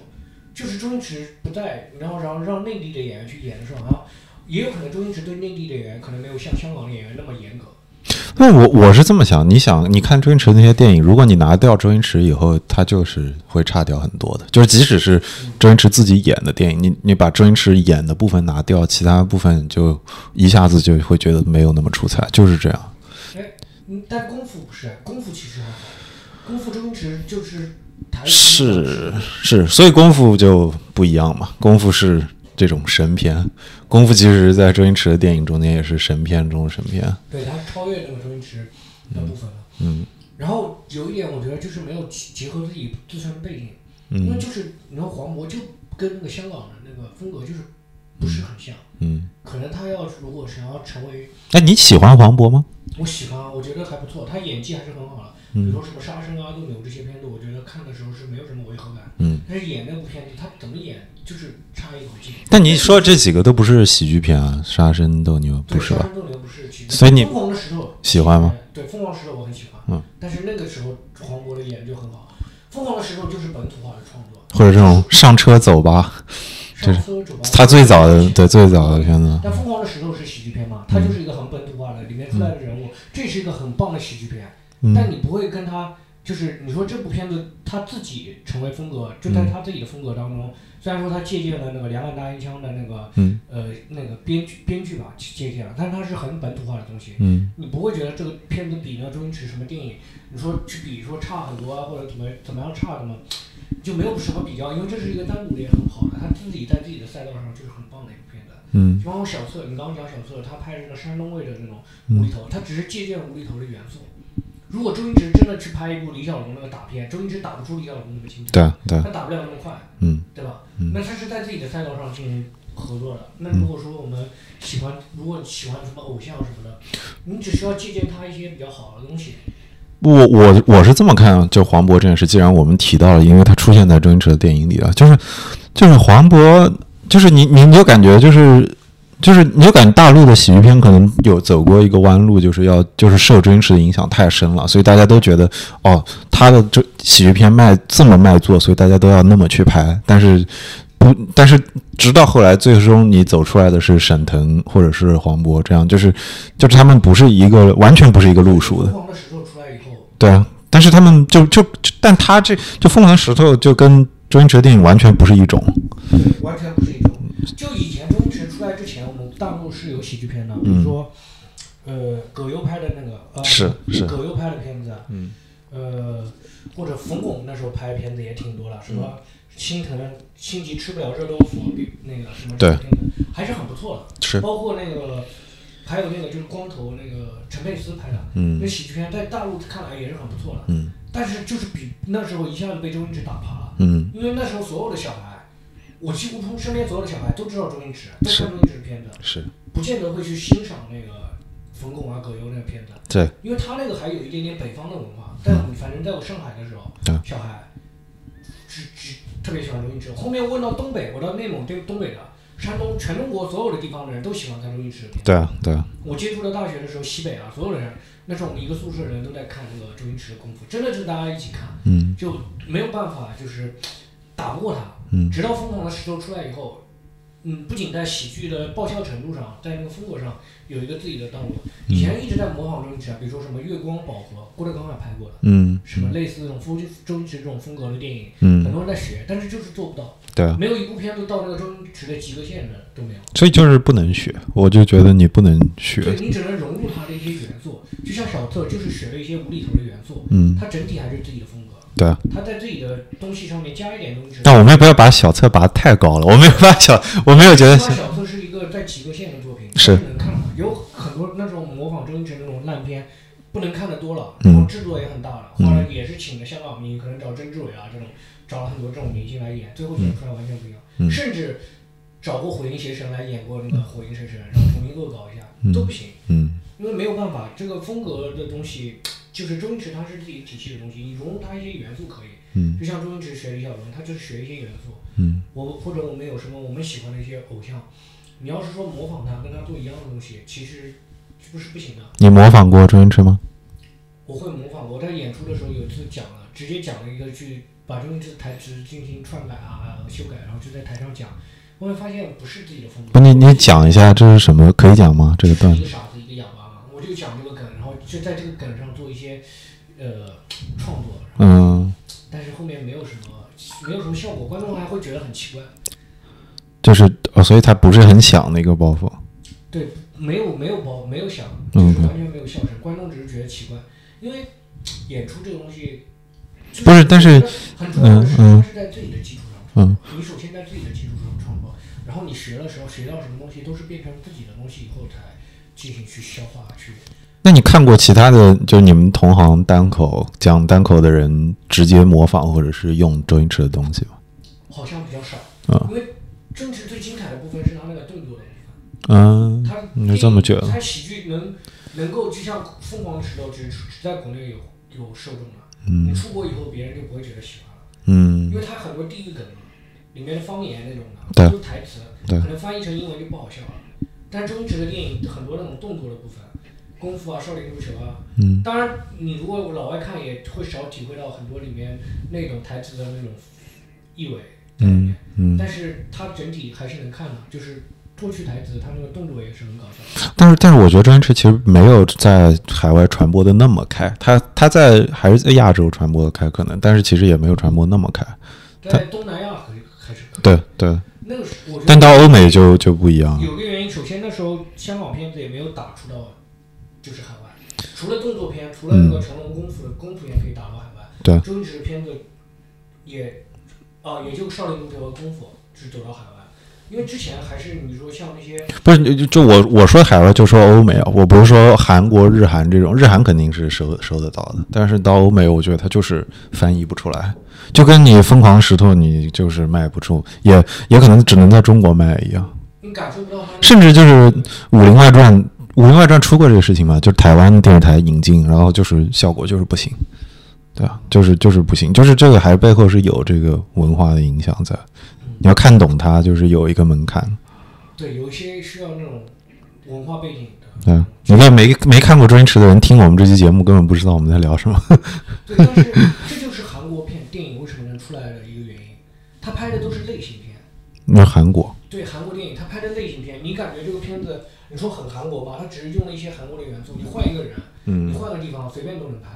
就是周星驰不在，然后然后让内地的演员去演的时候，啊，也有可能周星驰对内地的演员可能没有像香港的演员那么严格，那我我是这么想，你想，你看周星驰那些电影，如果你拿掉周星驰以后，他就是会差掉很多的。就是即使是周星驰自己演的电影，你你把周星驰演的部分拿掉，其他部分就一下子就会觉得没有那么出彩，就是这样。哎，但功夫不是，功夫其实还好，功夫周星驰就是他是是，所以功夫就不一样嘛。功夫是这种神片，功夫其实在周星驰的电影中间也是神片中的神片。对，他超越这个周星驰的部分了。嗯然后有一点，我觉得就是没有结结合自己自身的背景，因为嗯就是你说黄渤就跟那个香港的那个风格就是不是很像，嗯。可能他要如果想要成为，哎，你喜欢黄渤吗？我喜欢啊，我觉得还不错，他演技还是很好的。比如说什么杀生啊、斗牛这些片子，我觉得看的时候是没有什么违和感。嗯。但是演那部片子，他怎么演就是差一口气。但你说的这几个都不是喜剧片啊，《杀生斗牛》不是吧？杀生斗牛不是喜剧所以你疯狂的石头喜欢吗？对，疯狂石头我很喜欢。嗯。但是那个时候黄渤的演就很好，疯狂的石头就是本土化的创作。或者这种上车走吧，上车走他最早的对最早的片子，但《疯狂的石头》是喜剧片嘛，它就是一个很本土化的，里面出来的人物，这是一个很棒的喜剧片。嗯。但你不会跟他就是你说这部片子他自己成为风格，就在他自己的风格当中，虽然说他借鉴了那个两岸大烟枪的那个嗯。呃那个编剧编剧吧借鉴了，但是它是很本土化的东西，嗯。你不会觉得这个片子比那周星驰什么电影，你说去比说差很多啊，或者怎么怎么样差的吗？就没有什么比较，因为这是一个单独的也很好的，他自己在自己的赛道上就是很棒的一部片子。嗯。就包括小策，你刚刚讲小策，他拍这个山东味的那种嗯。无厘头，他只是借鉴无厘头的元素。如果周星驰真的去拍一部李小龙那个打片，周星驰打不出李小龙那么精彩，对对，他打不了那么快，嗯对吧？嗯那他是在自己的赛道上进行合作的。那如果说我们喜欢，如果喜欢什么偶像什么的，你只需要借鉴他一些比较好的东西。我我我是这么看，就黄渤这件事，既然我们提到了，因为他出现在周星驰的电影里了，就是就是黄渤，就是你你你就感觉就是。就是你就感觉大陆的喜剧片可能有走过一个弯路，就是要就是受周星驰的影响太深了，所以大家都觉得哦，他的这喜剧片卖这么卖座，所以大家都要那么去拍。但是不，但是直到后来，最终你走出来的是沈腾或者是黄渤，这样就是就是他们不是一个完全不是一个路数的。对啊，但是他们就就，但他这就《疯狂石头》就跟周星驰的电影完全不是一种。完全不是一种。就以前周，大陆是有喜剧片的，比如说，呃，葛优拍的那个，呃，是是。葛优拍的片子，嗯，呃，或者冯巩那时候拍的片子也挺多了，什么心疼心急吃不了热豆腐，那个什么对。片子还是很不错的，是，包括那个。还有那个就是光头那个陈佩斯拍的，嗯。那喜剧片在大陆看来也是很不错的，嗯。但是就是比那时候一下子被周星驰打趴了。嗯。因为那时候所有的小孩，我几乎身边所有的小孩都知道周星驰，都看周星驰的片子，是，不见得会去欣赏那个冯巩啊、葛优那个片子，对，因为他那个还有一点点北方的文化。但我反正在我上海的时候对，小孩只只特别喜欢周星驰。后面问到东北，我到内蒙对东北的、山东，全中国所有的地方的人都喜欢看周星驰的片子。对啊对啊，我接触到大学的时候，西北啊，所有的人，那时候我们一个宿舍的人都在看那个周星驰的功夫，真的是大家一起看。嗯就没有办法，就是打不过他。嗯。直到《疯狂的石头》出来以后，嗯，不仅在喜剧的爆笑程度上，在那个风格上有一个自己的道路。以前一直在模仿周星驰啊，比如说什么《月光宝盒》，郭德纲也拍过的，嗯。什么类似这种周周星驰这种风格的电影，嗯。很多人在学，但是就是做不到，对啊，没有一部片子到那个周星驰的及格线的都没有。所以就是不能学，我就觉得你不能学。对你只能融入他的一些元素，就像小特就是学了一些无厘头的元素，嗯，他整体还是自己的风格，对啊。他在自己的东西上面加一点东西。但我们也不要把小册拔太高了，我没有把小，我没有觉得《小策》是一个在及格线的作品，是能看。有很多那种模仿周星驰那种烂片，不能看的多了，嗯然后制作也很大了，嗯后来也是请的香港明星，可能找曾志伟啊这种，找了很多这种明星来演，最后演出来完全不一样。嗯甚至找过火影邪神来演过那个火影邪神，然后重新恶搞一下，嗯都不行，嗯因为没有办法，这个风格的东西。就是周星驰，他是自己体系的东西，你融入他一些元素可以，嗯就像周星驰学李小龙，他就是学一些元素，嗯我或者我们有什么我们喜欢的一些偶像，你要是说模仿他，跟他做一样的东西，其实是不是不行的。你模仿过周星驰吗？我会模仿，我在演出的时候有一次讲了，直接讲了一个去把周星驰台词进行篡改啊、修改，然后就在台上讲，后面发现不是自己的风格。不，你你讲一下这是什么？可以讲吗？这个段子就在这个梗上做一些呃创作，嗯，但是后面没有什么没有什么效果，观众还会觉得很奇怪。就是哦，所以他不是很响的一个包袱。对，没有没有包没有响，嗯就是完全没有笑声，观众只是觉得奇怪，因为演出这个东西，不是但是嗯嗯它是在自己的基础上嗯，你首先在自己的基础上创作，然后你学的时候学到什么东西，都是变成自己的东西以后才进行去消化去。那你看过其他的，就你们同行单口讲单口的人直接模仿或者是用周星驰的东西吗？好像比较少，啊因为周星驰最精彩的部分是他那个动作。嗯，他你这么觉得他喜剧能能够就像《疯狂的石头》只只在国内有有受众了，嗯你嗯出国以后别人就不会觉得喜欢了。嗯因为他很多地域梗，里面的方言那种对的，都是台词，对可能翻译成英文就不好笑了。但周星驰的电影很多那种动作的部分，功夫啊、少林足球啊，嗯当然你如果老外看也会少体会到很多里面那种台词的那种意味在里面嗯，嗯但是它整体还是能看的，就是过去台词，他那个动作也是很搞笑。但是但是我觉得周星驰其实没有在海外传播的那么开，他他在还是在亚洲传播的开可能，但是其实也没有传播那么开。在东南亚可以还是可以。对对，那个但到欧美就就不一样了。有个原因，首先那时候香港片子也没有打出到就是海外，除了动作片，除了那个成龙功夫的功夫片可以打到海外，嗯对周星驰的片子也哦、也就少林足球和功夫是走到海外。因为之前还是你说像那些不是就就我我说海外就说欧美啊，我不是说韩国、日韩这种，日韩肯定是收收得到的，但是到欧美，我觉得它就是翻译不出来，就跟你疯狂石头你就是卖不出，也也可能只能在中国卖一样。你感受不到甚至就是《武林外传》，《武林外传》出过这个事情嘛，就是台湾电视台引进，然后就是效果就是不行，对啊，就是就是不行，就是这个还背后是有这个文化的影响在，你要看懂它，就是有一个门槛。对有一些需要那种文化背景的。对，你看没没看过周星驰的人听我们这期节目，根本不知道我们在聊什么。对，但是这就是韩国片电影为什么能出来的一个原因，他拍的都是类型片。那韩国，对韩国电影，他拍的类型片，你感觉这个片子，你说很韩国吧，他只是用了一些韩国的元素，你换一个人，你嗯换个地方随便都能拍。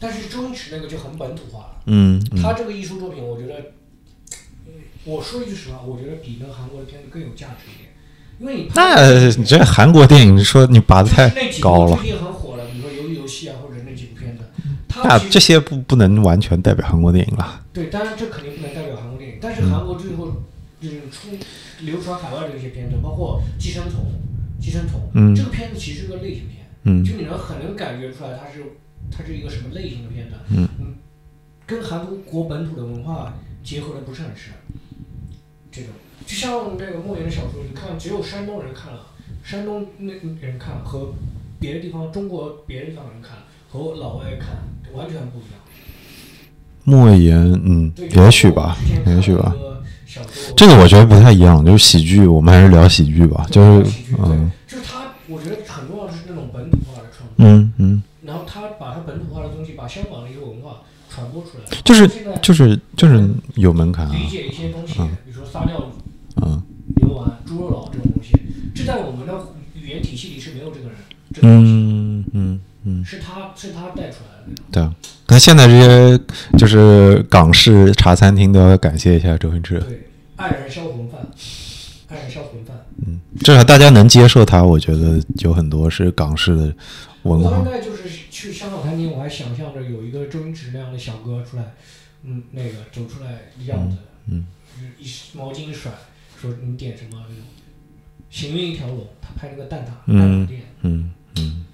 但是周星驰那个就很本土化了，嗯嗯，他这个艺术作品，我觉得，嗯我说一句实话，我觉得比那个韩国的片子更有价值一点，因为你拍那你这韩国电影说你拔的太高了，部最近很火的，比如说《鱿鱼游戏》啊，或者那几部片子，那这些不不能完全代表韩国电影了。对，当然这肯定不能代表韩国电影，但是韩国最后就是出流传海外的一些片子，包括《寄生虫》，《寄生虫》嗯这个片子其实是个类型片，嗯就你能很能感觉出来它是它是一个什么类型的片子，嗯跟韩国本土的文化结合的不是很深，这种就像这个莫言的小说，你看只有山东人看了，山东那人看和别的地方中国别的地方人看和老外看完全不一样。莫言，嗯，对，也许吧，也许吧。。这个我觉得不太一样，就是喜剧，我们还是聊喜剧吧。就是，嗯，就是他，我觉得很重要的是那种本土化的创作，嗯嗯，然后他把他本土化的东西，把香港的一个文化传播出来。就是就是就是有门槛啊。理解一些东西，嗯比如说撒尿嗯牛丸、猪肉佬这种东西，这在我们的语言体系里是没有这个人，嗯嗯嗯，是他是他带出来的。对啊。那现在这些就是港式茶餐厅都要感谢一下周星驰，对，爱人销魂饭，爱人销魂饭。嗯，至少大家能接受他，我觉得有很多是港式的文化。我大概就是去香港餐厅，我还想象着有一个周星驰那样的小哥出来，嗯，那个走出来的样子，嗯一毛巾一甩，说你点什么那种，行运一条龙，他拍那个蛋挞嗯蛋挞店，嗯嗯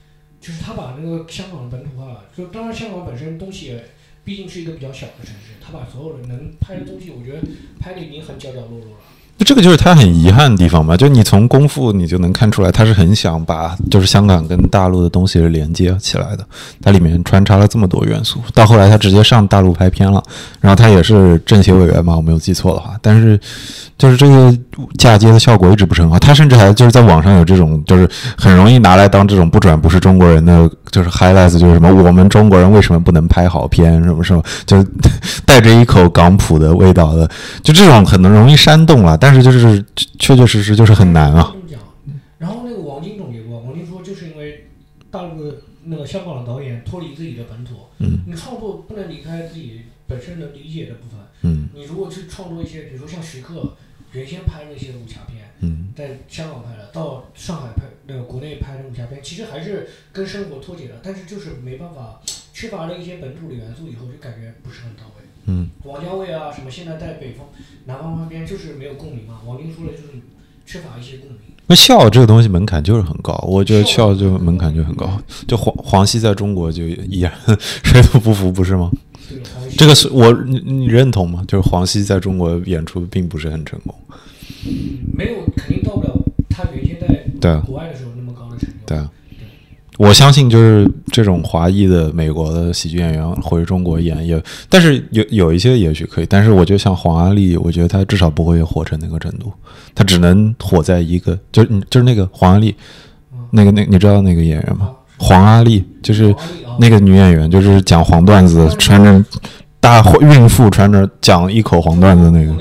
就是他把那个香港的本土化，就当然香港本身东西也毕竟是一个比较小的城市，他把所有的能拍的东西，我觉得拍的已经很角角落落了。那这个就是他很遗憾的地方嘛，就你从功夫你就能看出来，他是很想把就是香港跟大陆的东西是连接起来的，它里面穿插了这么多元素。到后来他直接上大陆拍片了，然后他也是政协委员嘛，我没有记错的话，但是就是这个嫁接的效果一直不是很好。他甚至还就是在网上有这种就是很容易拿来当这种不转不是中国人的就是 highlights，就是什么我们中国人为什么不能拍好片什么什么，就是带着一口港普的味道的，就这种很能容易煽动了，但是就是确确实实就是很难啊。然后那个王晶总结过，王晶说就是因为大陆的那个香港的导演脱离自己的本土，嗯你创作不能离开自己本身能理解的部分。嗯你如果去创作一些，比如说像徐克原先拍那些武侠片，嗯在香港拍的，到上海拍那个国内拍的武侠片，其实还是跟生活脱节的，但是就是没办法，缺乏了一些本土的元素以后，就感觉不是很到位。嗯王家卫啊，什么现在在北方、南方那边就是没有共鸣嘛。王晶说的就是缺乏一些共鸣。那笑这个东西门槛就是很高，我觉得笑就门槛就很高。就黄黄西在中国就依然谁都不服，不是吗？对，这个是我你你认同吗？就是黄西在中国演出并不是很成功。没有肯定到不了他原先在对啊国外的时候那么高的成就。对啊，我相信就是这种华裔的美国的喜剧演员回中国演也，但是有有一些也许可以，但是我觉得像黄阿丽，我觉得她至少不会火成那个程度，她只能火在一个，就是嗯就是那个黄阿丽，那个那你知道那个演员吗？啊，黄阿丽就是那个女演员，就是讲黄段子，穿着大孕妇穿着讲一口黄段子那个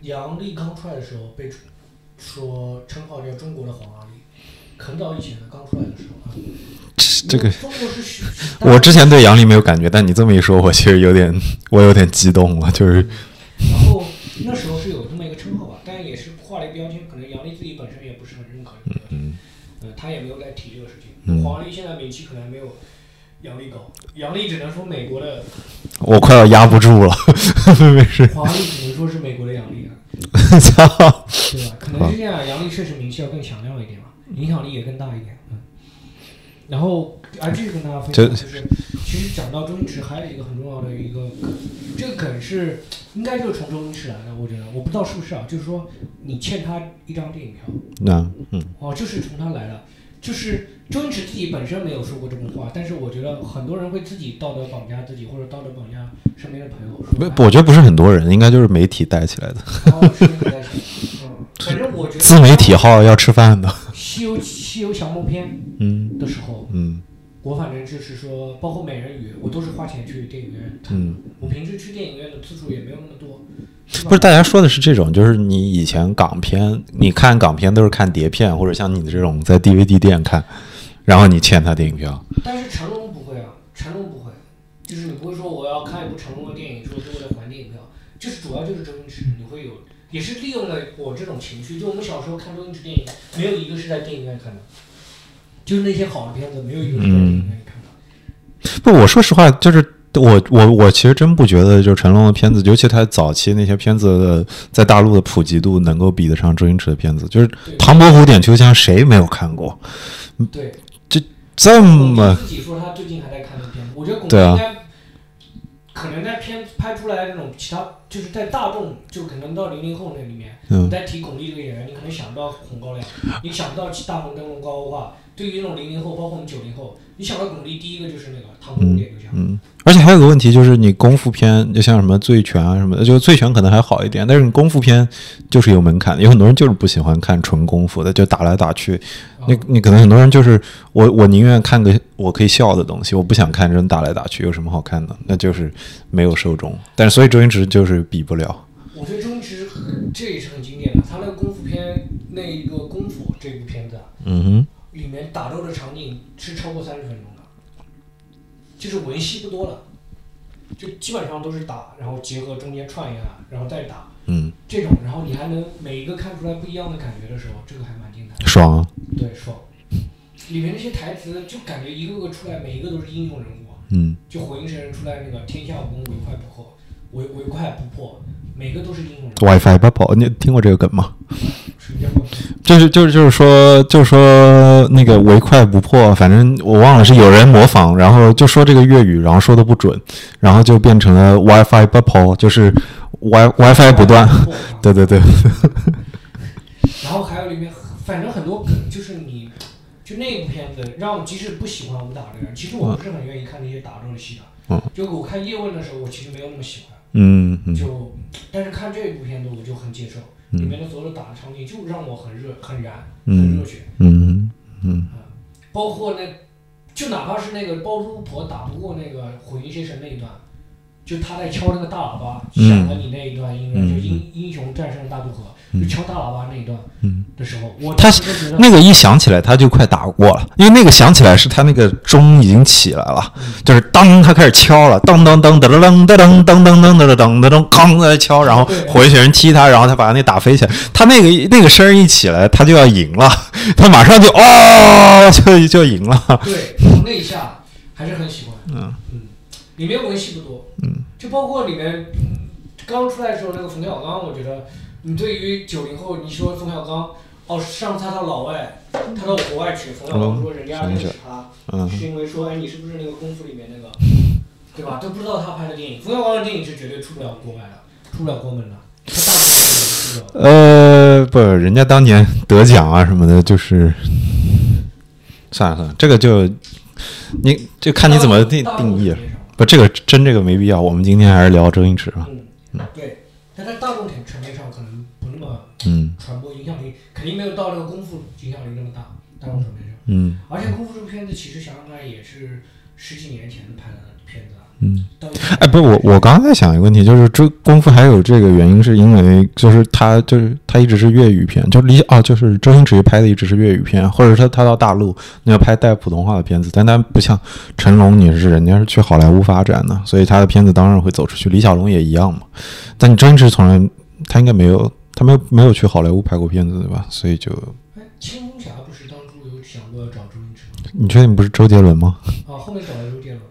杨笠刚出来的时候被说称号叫中国的黄阿丽，很早以前的刚出来的时候啊。这个中国是许，我之前对杨笠没有感觉，但你这么一说，我其实有点，我有点激动了，就是然后那时候是有这么一个称号吧，但也是画了一个标签，可能杨笠自己本身也不是很认可这个标签，嗯呃，他也没有来提这个事情。嗯黄阿丽现在名气可能还没有杨笠高，杨笠只能说美国的我快要压不住了，没事，黄阿丽只能说是美国的杨笠了，操，对吧？可能是这样，杨笠确实名气要更响亮一点嘛，影响力也更大一点，嗯。然后，而这个跟大家分享就是，其实讲到周星驰，还有一个很重要的一个梗，这个梗是应该就是从周星驰来的，我觉得，我不知道是不是啊，就是说你欠他一张电影票，那嗯。哦，就是从他来的，就是周星驰自己本身没有说过这种话，但是我觉得很多人会自己道德绑架自己，或者道德绑架身边的朋友，说不，我觉得不是很多人，应该就是媒体带起来的，哦，是你在想，嗯，反正我觉得自媒体号要吃饭的，西游西游降魔篇嗯的时候，嗯我反正就是说，包括美人鱼，我都是花钱去电影院看。嗯。我平时去电影院的次数也没有那么多。是不是，大家说的是这种，就是你以前港片，你看港片都是看碟片，或者像你的这种在 DVD 店看，然后你欠他电影票。但是成龙不会啊，成龙不会，就是你不会说我要看一部成龙的电影，说是为了还电影票，就是主要就是周星驰，你会有，也是利用了我这种情绪。就我们小时候看周星驰电影，没有一个是在电影院看的，就是那些好的片子，没有一个是在电影院看的。不，我说实话，就是我我我其实真不觉得，就成龙的片子，尤其他早期那些片子的在大陆的普及度能够比得上周星驰的片子。就是《唐伯虎点秋香》，谁没有看过？对，这么自己说他最近还在看的片子，我觉得巩对啊可能在片拍出来这种其他，就是在大众，就可能到零零后那里面，嗯你再提巩俐这个演员，你可能想不到红高粱，你想不到大红灯笼高欧化。对于那种零零后，包括我们九零后，你想到巩俐，第一个就是那个《唐伯虎点秋香》。嗯，而且还有个问题就是，你功夫片就像什么《醉拳》啊什么的，就《醉拳》可能还好一点，但是你功夫片就是有门槛的，有很多人就是不喜欢看纯功夫的，就打来打去。你啊你可能很多人就是我我宁愿看个我可以笑的东西，我不想看人打来打去，有什么好看的？那就是没有受众。但是所以周星驰就是比不了。我觉得周星驰这也是很经典的，他那个功夫片那一个《功夫》这部片子嗯哼里面打斗的场景是超过三十分钟的，就是文戏不多了，就基本上都是打，然后结合中间串一下，然后再打嗯，这种，然后你还能每一个看出来不一样的感觉的时候，这个还蛮。爽啊。对，爽。里面那些台词就感觉一个个出来，每一个都是英雄人物啊。嗯就火影神人出来那个天下武功唯快不破，唯唯快不破，每个都是英雄人物。，WiFi 不跑，你听过这个梗吗？就是就是就是说就是说那个唯快不破，反正我忘了是有人模仿，然后就说这个粤语，然后说的不准，然后就变成了 WiFi 不跑，就是 Wi WiFi 不断。对对对，然后还有里面反正很多梗，就是你就那部片子，让我即使不喜欢武打的人，其实我不是很愿意看那些打斗的戏的。嗯。就我看叶问的时候，我其实没有那么喜欢。嗯嗯。就但是看这部片子，我就很接受，里嗯面的所有的打的场景就让我很热、很燃、嗯。很热血。嗯嗯。包括那，就哪怕是那个包租婆打不过那个火云邪神那一段，就他在敲那个大喇叭，嗯。响了你那一段音乐，嗯就英英雄战胜大渡河，就敲大喇叭那一段嗯，的时候，我他那个一响起来他就快打过了，因为那个响起来是他那个钟已经起来了，就是当他开始敲了，当当当当当当当当当当当当当当，刚在敲，然后火云邪神踢他，然后他把他那打飞起来，他那个那个声儿一起来，他就要赢了，他马上就哦就就赢了，对，那一下还是很喜欢。嗯。里面文戏不多，嗯，就包括里面嗯刚出来的时候那个冯小刚，我觉得你对于九零后，你说冯小刚，哦，上次他到老外，他到国外去，冯小刚说人家认识他，嗯是因为说，哎，你是不是那个功夫里面那个，对吧？都不知道他拍的电影，冯小刚的电影是绝对出不了国外的，出不了国门的，他大部分。呃，不，人家当年得奖啊什么的，就是算了算了，这个就你就看你怎么定定义了。不，这个真这个没必要。我们今天还是聊周星驰吧。嗯，对，但在大众层层面上嗯传播影响力，肯定没有到那个功夫影响力那么大，大众层面上。嗯而且功夫这部片子其实想想看也是十几年前拍的片子啊。嗯，到哎，不是我，我刚刚在想一个问题，就是这功夫还有这个原因，是因为就是他就是他一直是粤语片，就李哦，就是周星驰拍的一直是粤语片，或者说他到大陆那要拍带普通话的片子，但他不像成龙，你是人家是去好莱坞发展的，所以他的片子当然会走出去。李小龙也一样嘛，但你周星驰从来他应该没有，他没有没有去好莱坞拍过片子对吧？所以就哎，青龙侠不是当初有想过要找周星驰吗？你确定不是周杰伦吗？啊，后面找了周杰伦了。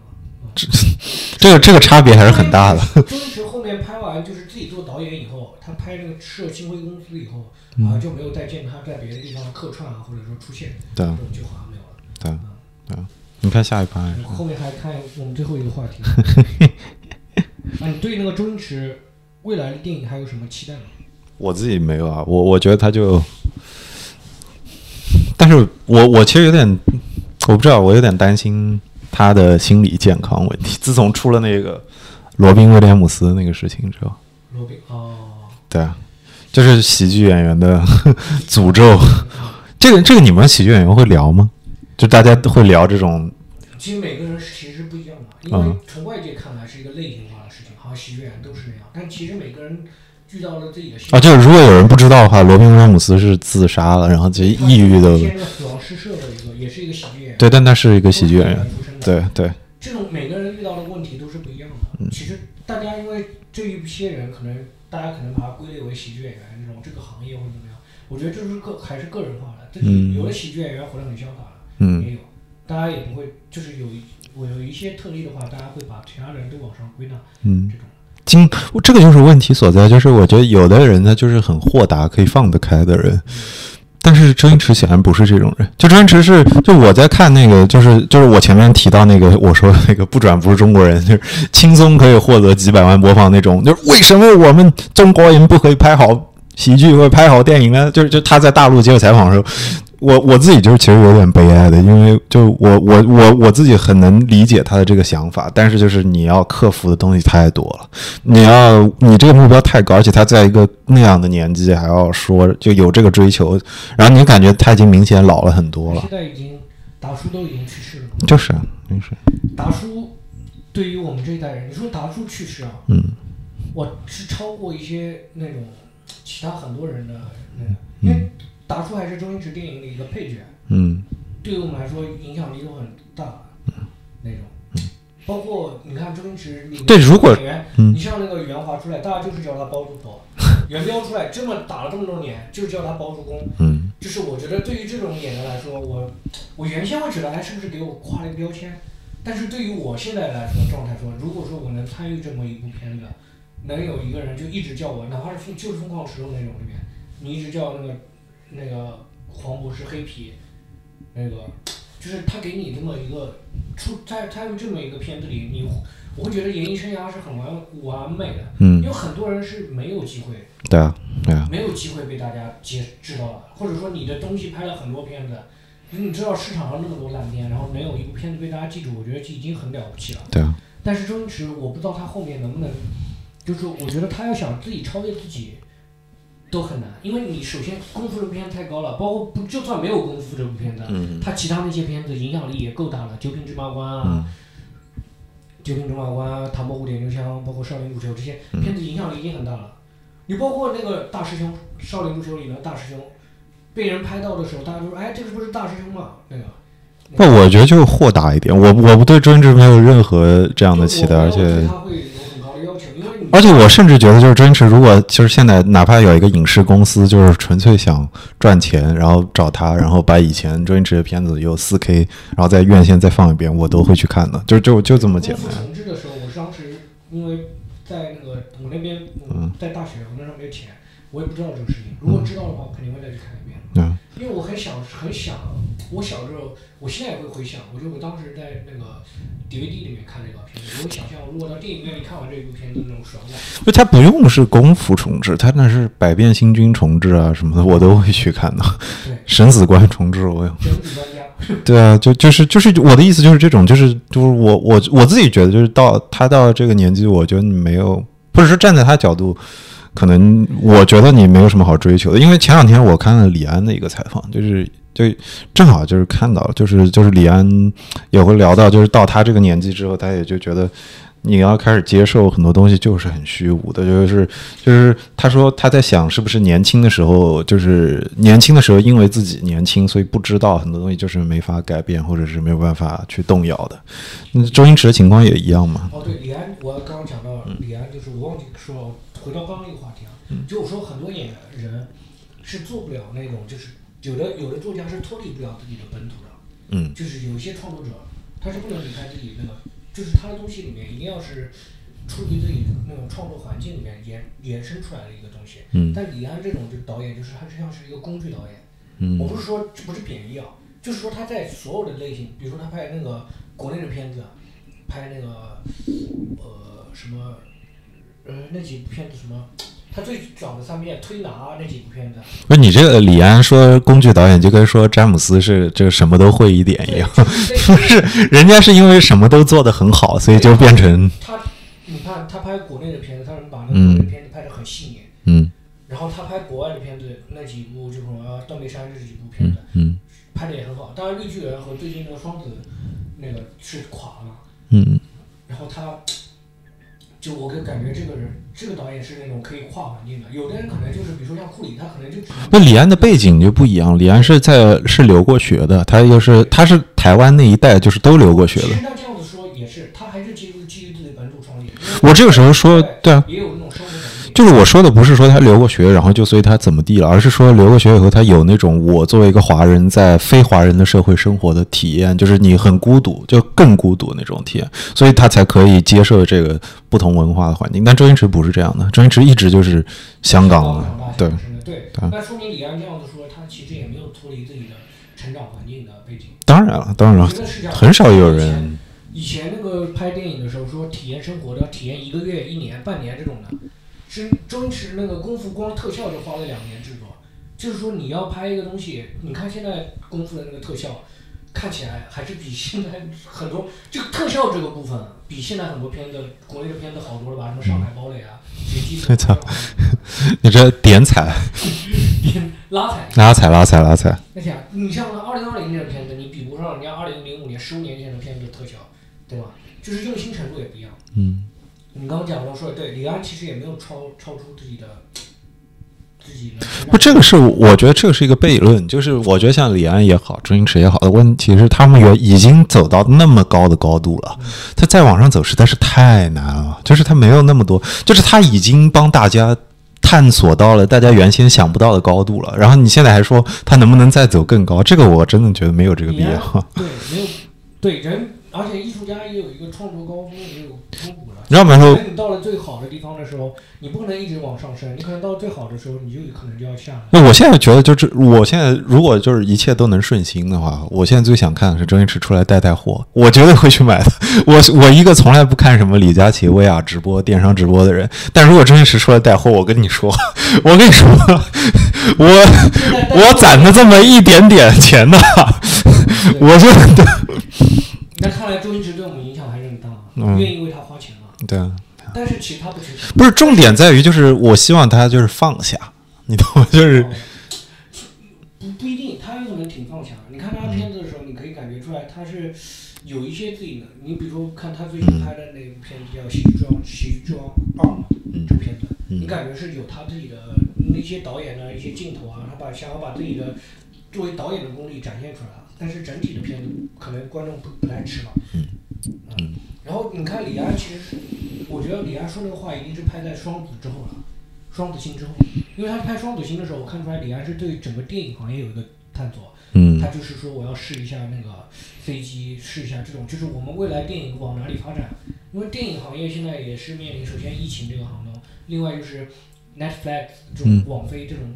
这个这个差别还是很大的。周星驰后面拍完就是自己做导演以后，他拍这个设星辉公司以后，嗯啊就没有再见他在别的地方客串啊，或者说出现，对这种就好像没有了。对对，你看下一盘。后面还看我们最后一个话题。啊，你对那个周星驰未来的电影还有什么期待吗？我自己没有啊，我我觉得他就，但是我我其实有点，我不知道，我有点担心他的心理健康问题。自从出了那个罗宾威廉姆斯那个事情之后，罗宾哦，对啊，就是喜剧演员的 诅咒。这个这个你们喜剧演员会聊吗？就大家会聊这种，其实每个人其实不一样的，因为嗯从外界看来是一个类型化的事情，好像喜剧演员都是那样，但其实每个人遇到了自己的心啊，就是如果有人不知道的话，罗宾威廉姆斯是自杀了，然后就抑郁的，天的死亡诗社的一个，也是一个喜剧演员，对，但他是一个喜剧演员，对对，这种每个人遇到的问题都是不一样的嗯。其实大家因为这一批人，可能大家可能把它归类为喜剧演员这种这个行业或者怎么样，我觉得这是个还是个人化的。嗯有的喜剧演员活得很潇洒的，嗯也有，大家也不会就是有我有一些特例的话，大家会把其他人都往上归纳嗯这。种。经这个就是问题所在，就是我觉得有的人他就是很豁达，可以放得开的人，但是周星驰显然不是这种人。就周星驰是，就我在看那个，就是就是我前面提到那个，我说那个不转不是中国人，就是轻松可以获得几百万播放那种，就是为什么我们中国人不可以拍好喜剧或者拍好电影呢？就是就他在大陆接受采访的时候。我我自己就是其实有点悲哀的，因为就我我我我自己很能理解他的这个想法，但是就是你要克服的东西太多了，你要你这个目标太高，而且他在一个那样的年纪还要说就有这个追求，然后你感觉他已经明显老了很多了现，在已经达叔都已经去世了，就是就是达叔对于我们这一代人，你说达叔去世啊，嗯。我是超过一些那种其他很多人的那个，因为达叔还是周星驰电影里一个配角，嗯对于我们来说影响力都很大，那种。包括你看周星驰里面对如果演员，嗯你像那个袁华出来，大家就是叫他包租婆；袁彪出来，这么打了这么多年，就是叫他包租公。嗯就是我觉得对于这种演员来说，我我原先会觉得，哎，是不是给我挂了一个标签？但是对于我现在来说状态说，如果说我能参与这么一部片子，能有一个人就一直叫我，哪怕是疯就是疯狂石头那种里面，你一直叫那个那个黄渤是黑皮，那个就是他给你这么一个出在参与这么一个片子里，你我会觉得演艺生涯是很完完美的，因嗯，为很多人是没有机会。对啊对啊，没有机会被大家接知道了，或者说你的东西拍了很多片子，你知道市场上那么多烂片，然后能有一部片子被大家记住，我觉得已经很了不起了。对啊，但是周星驰，我不知道他后面能不能，就是我觉得他要想自己超越自己，都很难，因为你首先功夫这部片太高了，包括不就算没有功夫这部片子，嗯他其他那些片子影响力也够大了，《九品芝麻官》啊，嗯九品芝麻官》啊，《唐伯虎点秋香》，包括《少林足球》这些嗯片子影响力已经很大了。你包括那个大师兄，《少林足球》里的大师兄，被人拍到的时候，大家都说：“哎，这个不是大师兄吗？”那个。那，我觉得就是豁达一点，我我不对周星驰没有任何这样的期待，而且他会而且我甚至觉得，就是周星驰，如果就是现在哪怕有一个影视公司，就是纯粹想赚钱，然后找他，然后把以前周星驰的片子有四 K，然后在院线再放一遍，我都会去看的，就就就这么简单。重置的时候，我当时因为在那个我那边，嗯在大学，我那时候没有钱，我也不知道这个事情。如果知道的话，我肯定会再去看因为我很想很想，我小时候，我现在也会回想，我觉得我当时在那个 DVD 里面看这个片子，我会想象如果到电影院里看完这一部片子那种爽感。不，他不用是功夫重置，他那是百变星君重置啊什么的，我都会去看的。对，神死关重置，我有。对啊，就就是就是我的意思就是这种，就是就是我我我自己觉得，就是到他到这个年纪，我觉得你没有，或者说站在他角度，可能我觉得你没有什么好追求的。因为前两天我看了李安的一个采访，就是就正好就是看到了，就是就是李安也会聊到，就是到他这个年纪之后，他也就觉得你要开始接受很多东西就是很虚无的，就是就是他说他在想是不是年轻的时候，就是年轻的时候因为自己年轻，所以不知道很多东西就是没法改变，或者是没有办法去动摇的。那周星驰的情况也一样嘛？哦，对，李安，我刚刚讲到李安，就是我忘记说，回到刚刚那个话题啊，就是说很多演人是做不了那种，就是有的有的作家是脱离不了自己的本土的，嗯。就是有一些创作者他是不能离开自己那个，就是他的东西里面一定要是出于自己那种创作环境里面延延伸出来的一个东西。嗯。但李安这种就导演，就是他就像是一个工具导演。我嗯不是说这不是贬义啊，就是说他在所有的类型，比如说他拍那个国内的片子，拍那个呃什么呃那几部片子什么，他最早的三面推拿那几部片子，不是你这个李安说工具导演，就跟说詹姆斯是这个什么都会一点一对，样，就是人家是因为什么都做得很好，所以就变成他，你看他拍国内的片子，他能把那个国内的片子拍得很细腻，嗯然后他拍国外的片子那几部，就什么《断背山》这几部片嗯子，嗯拍的也很好。当然，《绿巨人》和最近那个《双子》那个是垮了。嗯。然后他，就我跟感觉这个人，这个导演是那种可以跨环境的。有的人可能就是，比如说像库里，他可能就那李安的背景就不一样，李安是在是留过学的，他又是他是台湾那一代就是都留过学的。这样子说也是，他还是基于基于自己本土创业。我这个时候说，对啊，也有。就是我说的不是说他留过学，然后就所以他怎么地了，而是说留过学以后，他有那种我作为一个华人在非华人的社会生活的体验，就是你很孤独，就更孤独那种体验，所以他才可以接受这个不同文化的环境。但周星驰不是这样的，周星驰一直就是香港的，对对对。那说明李安这样子说，他其实也没有脱离自己的成长环境的背景。当然了，当然了。很少有人，以前那个拍电影的时候说体验生活的，要体验一个月、一年、半年这种的，是周星驰那个功夫光特效就花了两年制作。就是说你要拍一个东西，你看现在功夫的那个特效，看起来还是比现在很多这个特效这个部分比现在很多片子国内的片子好多了吧？什么《上海堡垒》啊，《绝技》我操你这点彩拉踩。拉踩拉踩拉踩，那想你像二零二零年的片子，你比不上人家二零零五年十五年前的片子的特效，对吧？就是用心程度也不一样。嗯。你刚刚讲到说，对李安其实也没有超超出自己的自己。不，这个是我觉得这个是一个悖论，就是我觉得像李安也好，周星驰也好的问题是，他们原已经走到那么高的高度了，他再往上走实在是太难了，就是他没有那么多，就是他已经帮大家。探索到了大家原先想不到的高度了，然后你现在还说他能不能再走更高？这个我真的觉得没有这个必要。对没有对人，而且艺术家也有一个创作高峰，也有低谷的。要不然说你到了最好的地方的时候，你不可能一直往上升，你可能到最好的时候，你就有可能就要下来。那我现在觉得，就是我现在如果就是一切都能顺心的话，我现在最想看的是周星驰出来带带货，我绝对会去买的。我我一个从来不看什么李佳琦、薇娅直播、电商直播的人，但如果周星驰出来带货，我跟你说，我跟你说，我我攒了这么一点点钱呢，我就那看来周星驰对我们影响还是很大，嗯愿意为他花钱嘛。对啊，但是其实他不值钱。不是重点在于就是我希望他就是放下，你懂吗？就是哦不不一定，他有可能挺放下。你看他片子的时候，你可以感觉出来他是有一些自己的。你比如说看他最近拍的那部片子叫《喜剧之王》，《喜剧之王二》嘛，这部片子，你感觉是有他自己的那些导演的一些镜头啊，他把想要把自己的作为导演的功力展现出来了。但是整体的片子可能观众不不太吃了。嗯。然后你看李安，其实是我觉得李安说那个话一定是拍在《双子》之后了，《双子星》之后，因为他拍《双子星》的时候，我看出来李安是对整个电影行业有一个探索。嗯他就是说我要试一下那个飞机，试一下这种，就是我们未来电影往哪里发展？因为电影行业现在也是面临首先疫情这个行当，另外就是 Netflix 这种嗯网飞这种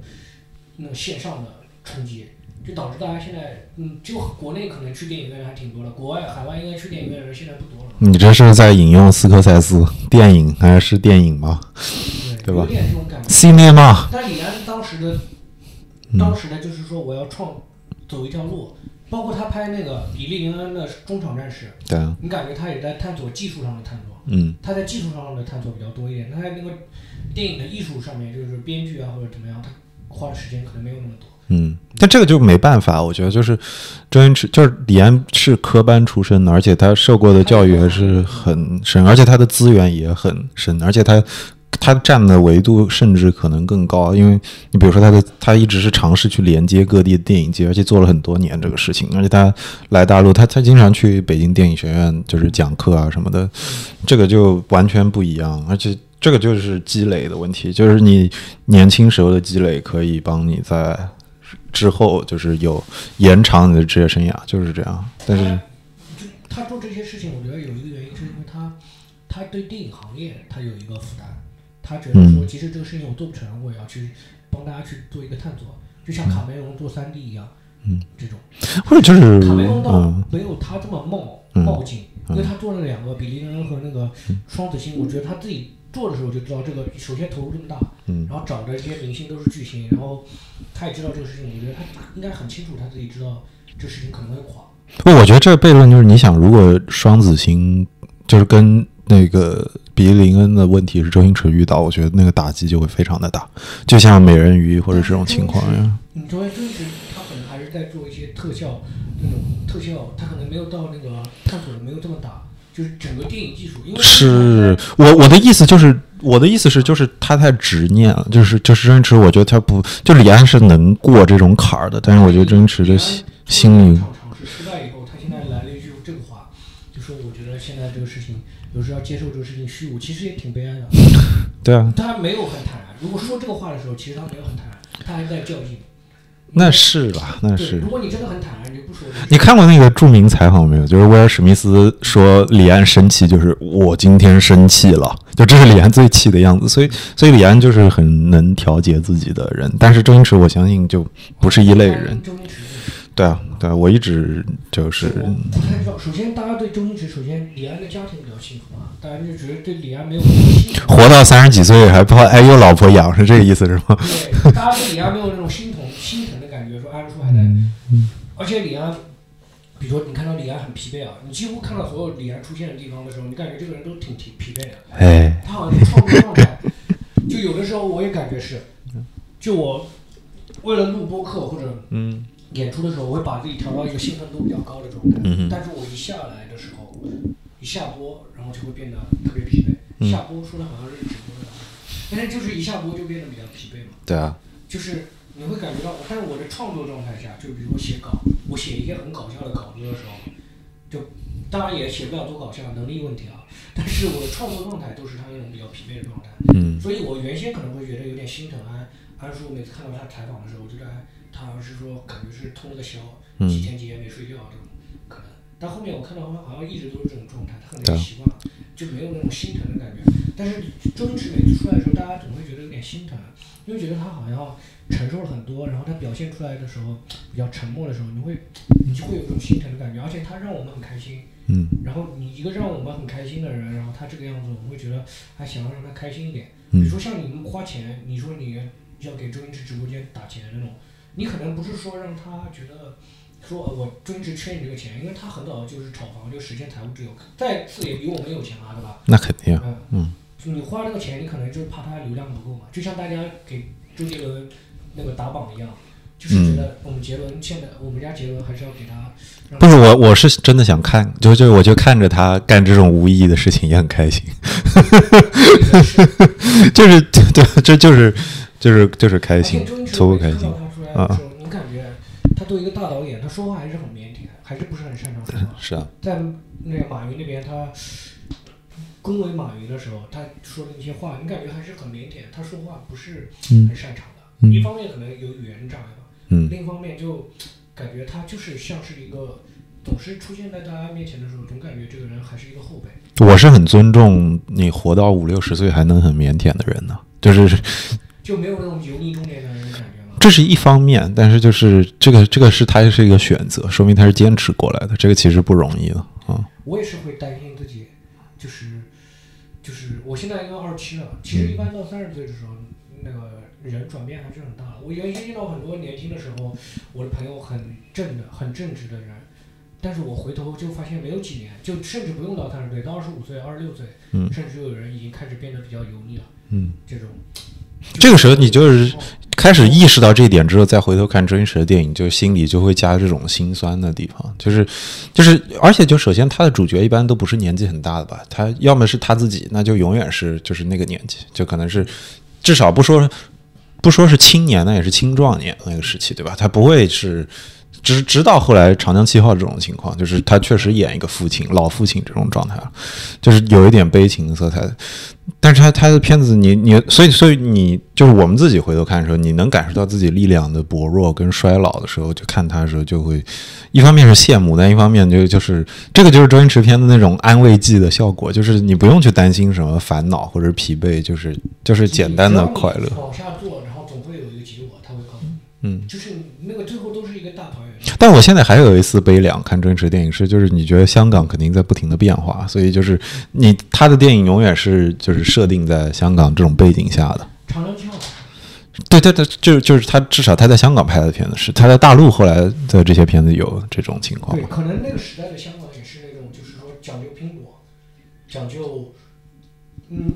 那种线上的冲击，就导致大家现在嗯，就国内可能去电影院还挺多的，国外海外应该去电影院的人现在不多了。你这是在引用斯科塞斯电影还是电影吗对，对吧有点这种感觉。？Cinema，但李安当时的，嗯当时的就是说我要创走一条路，包括他拍那个比利林恩的中场战士，对啊，你感觉他也在探索技术上的探索，嗯他在技术上的探索比较多一点，他在那个电影的艺术上面，就是编剧啊或者怎么样，他花的时间可能没有那么多。嗯，但这个就没办法，我觉得就是周星驰，就是李安是科班出身的，而且他受过的教育还是很深，而且他的资源也很深，而且他他站的维度甚至可能更高，因为你比如说他的他一直是尝试去连接各地的电影节，而且做了很多年这个事情，而且他来大陆，他他经常去北京电影学院就是讲课啊什么的，这个就完全不一样，而且。这个就是积累的问题，就是你年轻时候的积累可以帮你在之后就是有延长你的职业生涯，就是这样。但是就他做这些事情，我觉得有一个原因是因为他他对电影行业他有一个负担，他觉得说其实这个事情我做不成，我也要去帮大家去做一个探索，就像卡梅隆做三 D 一样，嗯，这种或者就是卡梅隆倒嗯。没有他这么冒嗯。冒进，因为他做了两个比利林恩和那个双子星，我觉得他自己做的时候就知道这个首先投入这么大，嗯然后找的这些明星都是巨星，然后他也知道这个事情，我觉得他应该很清楚他自己知道这事情可能会垮。不，我觉得这个悖论就是，你想，如果双子星就是跟那个比利林恩的问题是周星驰遇到，我觉得那个打击就会非常的大，就像美人鱼或者这种情况一样。你周星驰他可能还是在做一些特效那种特效，他可能没有到那个探索的没有这么大，就是整个电影技术，因为是我我的意思就是，我的意思是就是他太执念了，就是就是周星驰，我觉得他不就李安是能过这种坎儿的，但是我觉得周星驰的心心里一场尝试失败以后，他现在来了一句这个话，就说我觉得现在这个事情有时候要接受这个事情虚无，其实也挺悲哀的。对啊，他没有很坦然，如果说这个话的时候，其实他没有很坦然，他还在较劲。那是吧，那，是如。果你真的很坦然，你就不说这个。你看过那个著名采访没有？就是威尔史密斯说李安生气，就是我今天生气了，就这是李安最气的样子。所以，所以李安就是很能调节自己的人，但是周星驰我相信就不是一类人。周星驰。对啊，对啊，我一直就是我不太知道。首先，大家对周星驰，首先李安的家庭比较幸福啊，大家就觉得对李安没有心。活到三十几岁还怕哎有老婆养，是这个意思是吗？对，大家对李安没有那种心疼心疼的感觉，说安叔还在。嗯而且李安，比如说你看到李安很疲惫啊，你几乎看到所有李安出现的地方的时候，你感觉这个人都挺挺疲惫的。哎，他好像是创作状态，就有的时候我也感觉是，就我为了录播客或者嗯演出的时候，我会把自己调到一个兴奋度比较高的状态，嗯但是我一下来的时候，一下播，然后就会变得特别疲惫。嗯下播说的好像是直播的，但是就是一下播就变得比较疲惫嘛，对啊，就是你会感觉到，但是我的创作状态下，就比如说写稿，我写一些很搞笑的稿子的时候，就当然也写不了多搞笑，能力问题啊，但是我的创作状态都是他那种比较疲惫的状态。嗯所以我原先可能会觉得有点心疼安安叔，每次看到他采访的时候，我觉得哎，他好像是说感觉是通了个宵，嗯几天几夜没睡觉这种可能。但后面我看到他好像一直都是这种状态，他可能也习惯了，就没有那种心疼的感觉。但是周星驰每次出来的时候，大家总会觉得有点心疼，因为觉得他好像承受了很多，然后他表现出来的时候比较沉默的时候，你会你就会有一种心疼的感觉，而且他让我们很开心。嗯然后你一个让我们很开心的人，然后他这个样子，我们会觉得还想要让他开心一点。比如嗯说像你们花钱，你说你要给周星驰直播间打钱那种，你可能不是说让他觉得说呃我周星驰缺你这个钱，因为他很早就是炒房就实现财务自由，再次也比我们有钱嘛，对吧？那肯定啊，嗯嗯，就你花这个钱，你可能就是怕他流量不够嘛，就像大家给周杰伦那个打榜一样，就是觉得我们杰伦现在我们家杰伦还是要给他不是我，我是真的想看，就就我就看着他干这种无意义的事情也很开心，就是对，这就是就是就是开心足够开心的时候，你感觉他作为一个大导演，他说话还是很腼腆，还是不是很擅长说话。是啊，在那个马云那边，他恭维马云的时候，他说的一些话，你感觉还是很腼腆，他说话不是嗯很擅长的。嗯一方面可能有语言障碍吧，嗯另一方面就感觉他就是像是一个总是出现在大家面前的时候，总感觉这个人还是一个后辈。我是很尊重你活到五六十岁还能很腼腆的人呢，就是就没有那种油腻中年男人的感觉吗？这是一方面，但是就是这个这个是他是一个选择，说明他是坚持过来的，这个其实不容易的啊。我也是会担心自己，就是就是我现在因为二十七了，其实一般到三十岁的时候，那个人转变还是很大的。我原先遇到很多年轻的时候，我的朋友很正的、很正直的人，但是我回头就发现没有几年，就甚至不用到三十岁，到二十五岁、二十六岁，嗯甚至就有人已经开始变得比较油腻了。嗯，这种，这个时候你就是开始意识到这一点之后，再回头看周星驰的电影，就心里就会加这种心酸的地方，就是就是，而且就首先他的主角一般都不是年纪很大的吧，他要么是他自己，那就永远是就是那个年纪，就可能是至少不说不说是青年，那也是青壮年那个时期，对吧？他不会是。直直到后来《长江七号》这种情况，就是他确实演一个父亲、老父亲这种状态了，就是有一点悲情色彩。但是他他的片子你，你所以所以你就是我们自己回头看的时候，你能感受到自己力量的薄弱跟衰老的时候，就看他的时候就会，一方面是羡慕，但一方面就就是这个就是周星驰片的那种安慰剂的效果，就是你不用去担心什么烦恼或者疲惫，就是就是简单的快乐然后总会有一个结果，他会告诉你，嗯，就是那个最后都是一个大团圆。但我现在还有一丝悲凉，看周星驰电影是，就是你觉得香港肯定在不停的变化，所以就是你他的电影永远是就是设定在香港这种背景下的。长江七号，对对对，就就是他至少他在香港拍的片子是，他在大陆后来的这些片子有这种情况对，可能那个时代的香港也是那种，就是说讲究拼搏，讲究，嗯，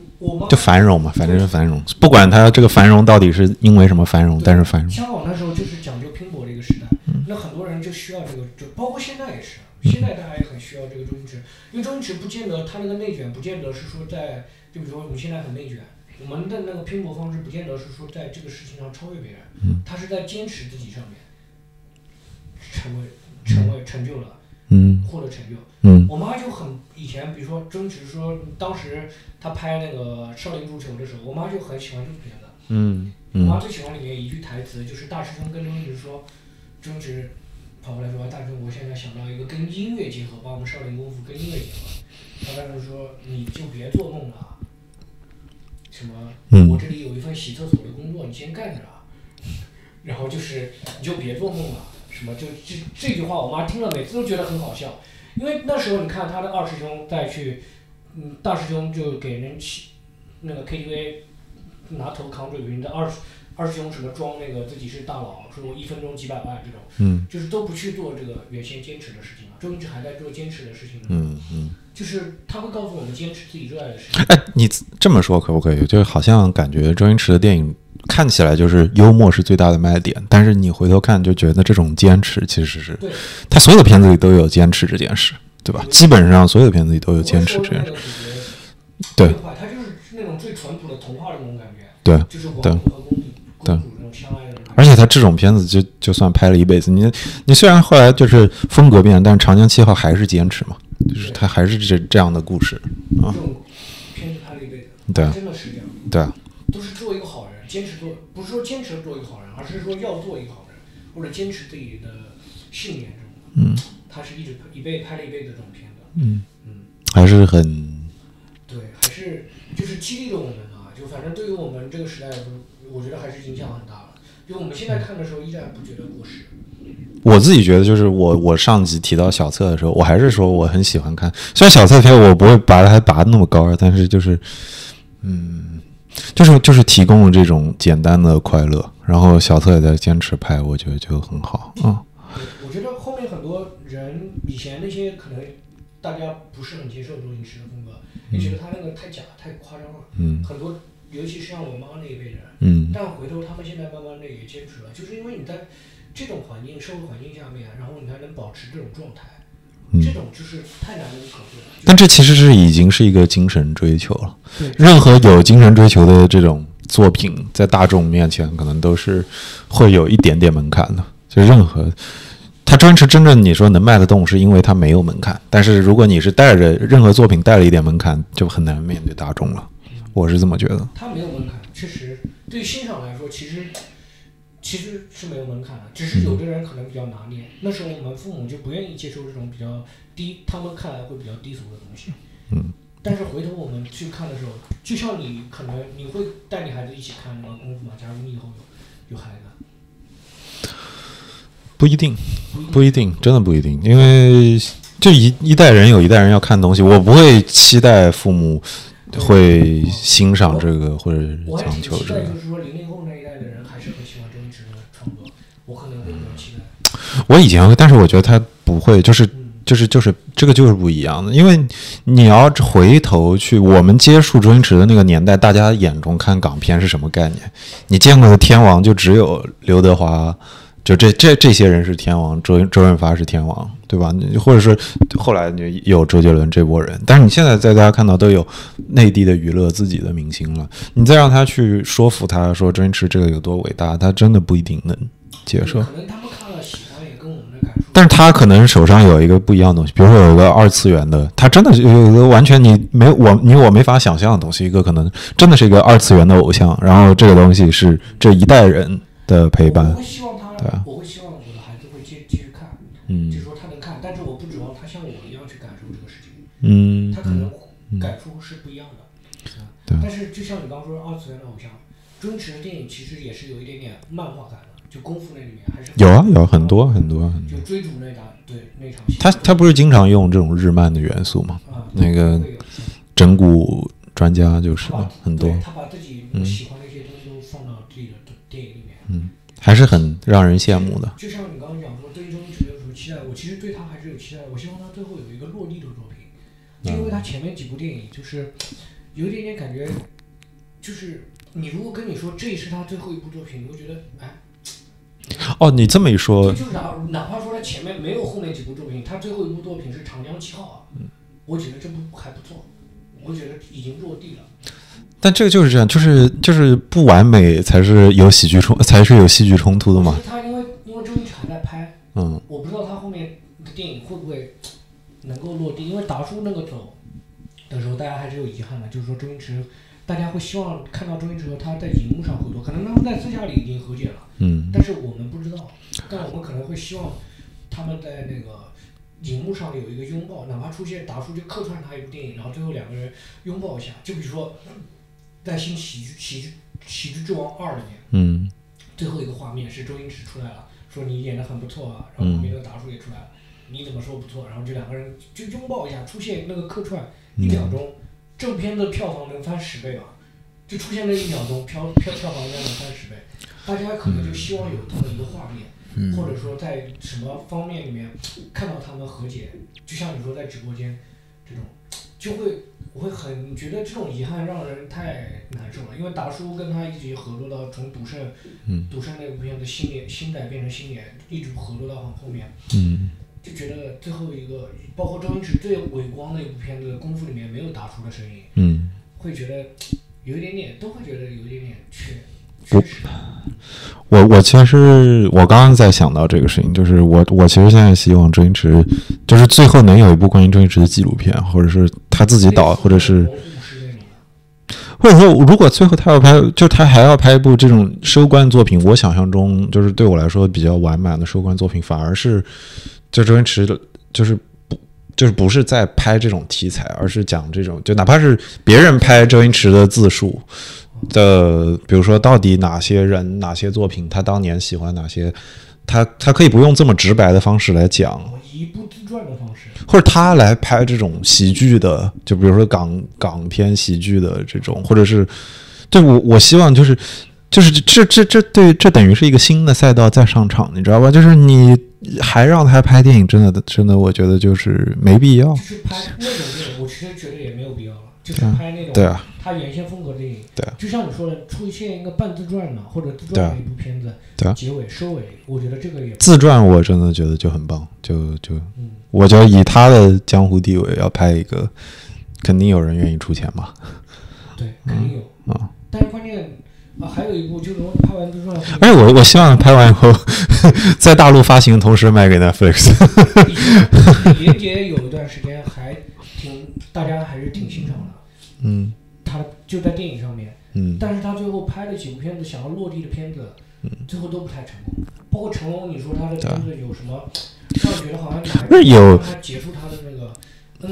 就繁荣嘛，反正是繁荣，不管他这个繁荣到底是因为什么繁荣，但是繁荣。香港那时候就是讲究拼搏的一个时代，那很多人就需要这个，就包括现在也是，现在大家也很需要这个周星驰，因为周星驰不见得他那个内卷，不见得是说在，就比如说我们现在很内卷，我们的那个拼搏方式不见得是说在这个事情上超越别人，他是在坚持自己上面，成为成为成就了，嗯获得成就。嗯我妈就很以前，比如说周星驰说当时她拍那个《少林足球》的时候，我妈就很喜欢这部片子。嗯我妈嗯最喜欢里面一句台词，就是大师兄跟周星驰说，周星驰跑过来说，大师兄，我现在想到一个跟音乐结合，把我们少林功夫跟音乐结合。然后大师兄说，你就别做梦了，什么，嗯我这里有一份洗厕所的工作，你先干着啊。然后就是你就别做梦了，什么就这这句话，我妈听了每次都觉得很好笑，因为那时候你看他的二师兄再去，嗯，大师兄就给人去那个 KTV 拿头扛水瓶的二二师兄什么装那个自己是大佬，说我一分钟几百万这种，嗯就是都不去做这个原先坚持的事情了。周星驰还在做坚持的事情呢，嗯嗯。就是他会告诉我们坚持自己热爱的事情。哎，你这么说可不可以？就是好像感觉周星驰的电影看起来就是幽默是最大的卖点，但是你回头看就觉得这种坚持其实是，他所有的片子里都有坚持这件事，对吧？基本上所有的片子里都有坚持这件事。对。他就是那种最淳朴的童话的那种感觉，对，就是王对子和公主对公主那种相爱的那种。感觉。而且他这种片子就就算拍了一辈子，你你虽然后来就是风格变了，但是《长江七号》还是坚持嘛，就是他还是这这样的故事啊。这，种片子拍了一辈子，对。啊真的是这样，对。啊，都是做一个好人，坚持做，不是说坚持做一个好人，而是说要做一个好人，或者坚持自己的信念这种。嗯，他是一直一辈拍了一辈子这种片子，嗯嗯，还是很对，还是就是激励了我们啊，就反正对于我们这个时代来说，我觉得还是影响很大了。就我们现在看的时候，依然不觉得过时。我自己觉得，就是我我上集提到小册的时候，我还是说我很喜欢看。虽然小册片我不会把它拔的那么高，但是就是，嗯，就是就是提供了这种简单的快乐，然后小策也在坚持拍，我觉得就很好。嗯我觉得后面很多人以前那些可能大家不是很接受周星驰的风格，也觉得他那个太假太夸张了。嗯很多，尤其是像我妈那一辈人，嗯但回头他们现在慢慢的也坚持了，就是因为你在这种环境、社会环境下面，然后你还能保持这种状态，嗯这种就是太难能可贵了。但这其实是已经是一个精神追求了。对任何有精神追求的这种作品，在大众面前可能都是会有一点点门槛的。就任何，他专持真正你说能卖得动，是因为他没有门槛。但是如果你是带着任何作品带了一点门槛，就很难面对大众了。我是这么觉得。他没有门槛，确实对于欣赏来说，其实其实是没有门槛的，只是有的人可能比较拿捏。那时候我们父母就不愿意接受这种比较低，他们看来会比较低俗的东西。嗯。但是回头我们去看的时候，就像你可能你会带你孩子一起看什么功夫嘛？假如你以后有有孩子，不一定，不一定不一定，真的不一定，因为就一一代人有一代人要看东西，我不会期待父母会欣赏这个或者我还讲挺期待，求这个。就是说零零后那一代的人还是很喜欢周星驰的创作，我可能会比较期待。我以前会，但是我觉得他不会，就是嗯，就是就是这个就是不一样的，因为你要回头去我们接触周星驰的那个年代，大家眼中看港片是什么概念？你见过的天王就只有刘德华，就这这这些人是天王，周周润发是天王，对吧？你或者是后来你有周杰伦这波人，但是你现在在大家看到都有内地的娱乐自己的明星了，你再让他去说服他说周星驰这个有多伟大，他真的不一定能接受。可能他们看了喜欢也跟我们的感受。但是他可能手上有一个不一样的东西，比如说有一个二次元的，他真的是有一个完全你没我你我没法想象的东西，一个可能真的是一个二次元的偶像，然后这个东西是这一代人的陪伴，对啊，我会希望我的孩子会继继续看，嗯。就是说他能看，但是我不指望他像我一样去感受这个事情，嗯他可能嗯感触是不一样的。啊。对但是就像你刚刚说的二次元的偶像，周星驰的电影其实也是有一点点漫画感的，就功夫那里面还是有啊有很多很多很多，就追逐那场对那场戏。他他不是经常用这种日漫的元素吗？啊那个整蛊专家就是很多，他把自己嗯。喜欢还是很让人羡慕的。就像你刚刚讲说，对于周星驰有什么期待？我其实对他还是有期待的。我希望他最后有一个落地的作品，就因为他前面几部电影就是有一点点感觉，就是你如果跟你说这是他最后一部作品，你会觉得哎，哦，你这么一说，就哪哪怕说他前面没有后面几部作品，他最后一部作品是《长江七号》啊，我觉得这部还不错，我觉得已经落地了。但这个就是这样，就是就是不完美才是有喜剧冲，才是有戏剧冲突的嘛。他因为因为周星驰还在拍，嗯。我不知道他后面的电影会不会能够落地，因为达叔那个走的时候，大家还是有遗憾的，就是说周星驰，大家会希望看到周星驰和他在荧幕上合作，可能他们在私下里已经和解了，嗯。但是我们不知道，但我们可能会希望他们在那个荧幕上有一个拥抱，哪怕出现达叔就客串他一部电影，然后最后两个人拥抱一下，就比如说在《新喜剧喜剧喜剧之王二》里面。嗯最后一个画面是周星驰出来了，说你演的很不错啊，然后旁边那个达叔也出来了，你怎么说不错？然后这两个人就拥抱一下，出现那个客串一秒钟，这部片的票房能翻十倍吧？就出现那一秒钟，票票票房应该能翻十倍，大家可能就希望有这么一个画面，或者说在什么方面里面看到他们和解，就像你说在直播间这种，就会我会很觉得这种遗憾让人太难受了，因为达叔跟他一起合作到从赌圣。嗯赌圣那部片子新年新代变成新年，一直合作到很后面，嗯就觉得最后一个，包括周星驰最伟光的一部片子《功夫》里面没有达叔的声音，嗯。会觉得有一点点，都会觉得有一点点缺我。我我其实我刚刚在想到这个事情，就是我我其实现在希望周星驰，就是最后能有一部关于周星驰的纪录片，或者是他自己导，或者是或者说如果最后他要拍，就他还要拍一部这种收官作品，我想象中就是对我来说比较完满的收官作品，反而是就周星驰的，就是不就是不是在拍这种题材，而是讲这种就哪怕是别人拍周星驰的自述。的，比如说到底哪些人、哪些作品，他当年喜欢哪些，他他可以不用这么直白的方式来讲，以一部自传的方式，或者他来拍这种喜剧的，就比如说港港片喜剧的这种，或者是，对我我希望就是就是这这这对这等于是一个新的赛道再上场，你知道吧？就是你还让他拍电影，真的真的，我觉得就是没必要就。是拍那种电影，我其实觉得也没有必要了，就是对啊拍那种对啊，他原先风格的电影，对啊就像你说的，出现一个半自传的或者自对啊传的一部片子，对啊结尾收尾，我觉得这个也自传我真的觉得就很棒，就就嗯。我就以他的江湖地位要拍一个，肯定有人愿意出钱嘛。对，肯定有。啊但是关键啊，还有一部就是我拍完自传后，而且我我希望拍完以后，在大陆发行的同时卖给 Netflix。以前李连杰有一段时间还挺，大家还是挺欣赏的。嗯他就在电影上面，嗯但是他最后拍了几部片子，想要落地的片子，嗯最后都不太成功。包括成龙，你说他的片子有什么，让你觉得好像哪一那有他结束他的那个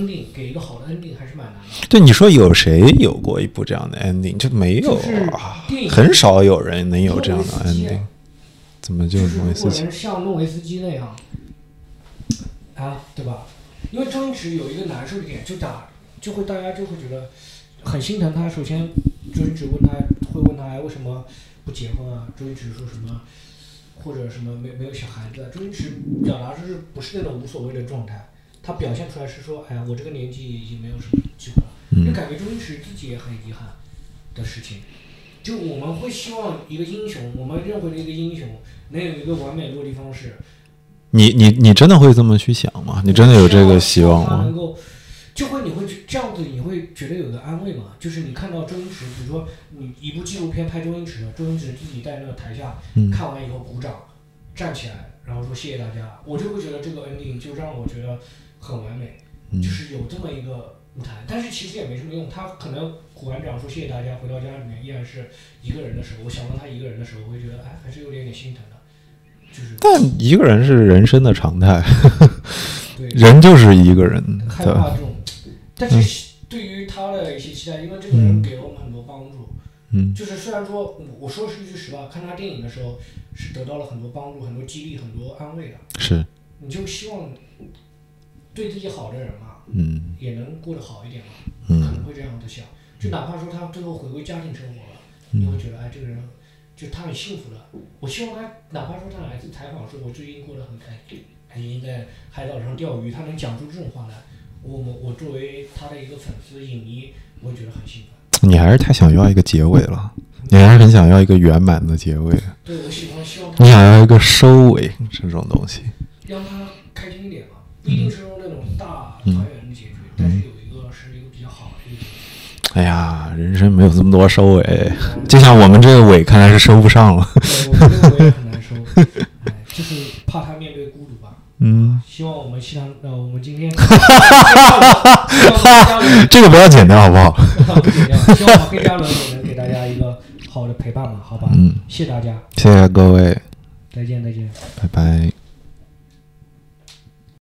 ending，给一个好的 ending 还是蛮难的。对，你说有谁有过一部这样的 ending？就没有就是啊，很少有人能有这样的 ending。怎么就就是如果诺维斯基？能像诺维斯基那样，啊，对吧？因为周星驰有一个难受的点，就打就会大家就会觉得很心疼他。首先，周星驰问他会问他哎为什么不结婚啊？周星驰说什么或者什么没 没有小孩子啊？周星驰表达是不是那种无所谓的状态？他表现出来是说，哎呀，我这个年纪已经没有什么机会了，就嗯感觉周星驰自己也很遗憾的事情。就我们会希望一个英雄，我们认为的一个英雄，能有一个完美落地方式。你你你真的会这么去想吗？你真的有这个希望吗？能够，就会你会觉这样子，你会觉得有个安慰嘛？就是你看到周星驰，比如说你一部纪录片拍周星驰，周星驰自己在那个台下、嗯看完以后鼓掌，站起来，然后说谢谢大家，我就会觉得这个 ending 就让我觉得很完美，嗯就是有这么一个舞台，但是其实也没什么用。他可能鼓完掌说谢谢大家，回到家里面依然是一个人的时候，我想到他一个人的时候，我会觉得哎，还是有点点心疼的，就是但一个人是人生的常态，人就是一个人，害？怕这种，但是对于他的一些期待，因为这个人给了我们很多帮助，嗯。就是虽然说我我说是一句实话，看他电影的时候是得到了很多帮助、很多激励、很多安慰的，是，你就希望对自己好的人嘛，嗯。也能过得好一点嘛，嗯。可能嗯会这样子想，就哪怕说他最后回归家庭生活了，你会觉得哎，这个人就他很幸福了。我希望他哪怕说他来自采访说我最近过得很开心，开心在海岛上钓鱼，他能讲出这种话来，我我我作为他的一个粉丝影迷，我会觉得很幸福。你还是太想要一个结尾了，你还是很想要一个圆满的结尾，对我喜欢希望你想要一个收尾这种东西。让他开心一点嘛，不一定是用那种大团圆的结局，但是有一个是哎呀，人生没有这么多收尾，就像我们这个尾看来是收不上了。对，我觉得我也很难收，哎，就是怕他面对孤独吧。嗯，希望我们西塘，呃，我们今天，希望黑加仑，这个不要剪掉好不好？不剪掉，希望黑加仑也能给大家一个好的陪伴嘛，好吧？嗯，谢谢大家，谢谢各位，再见，再见。拜拜。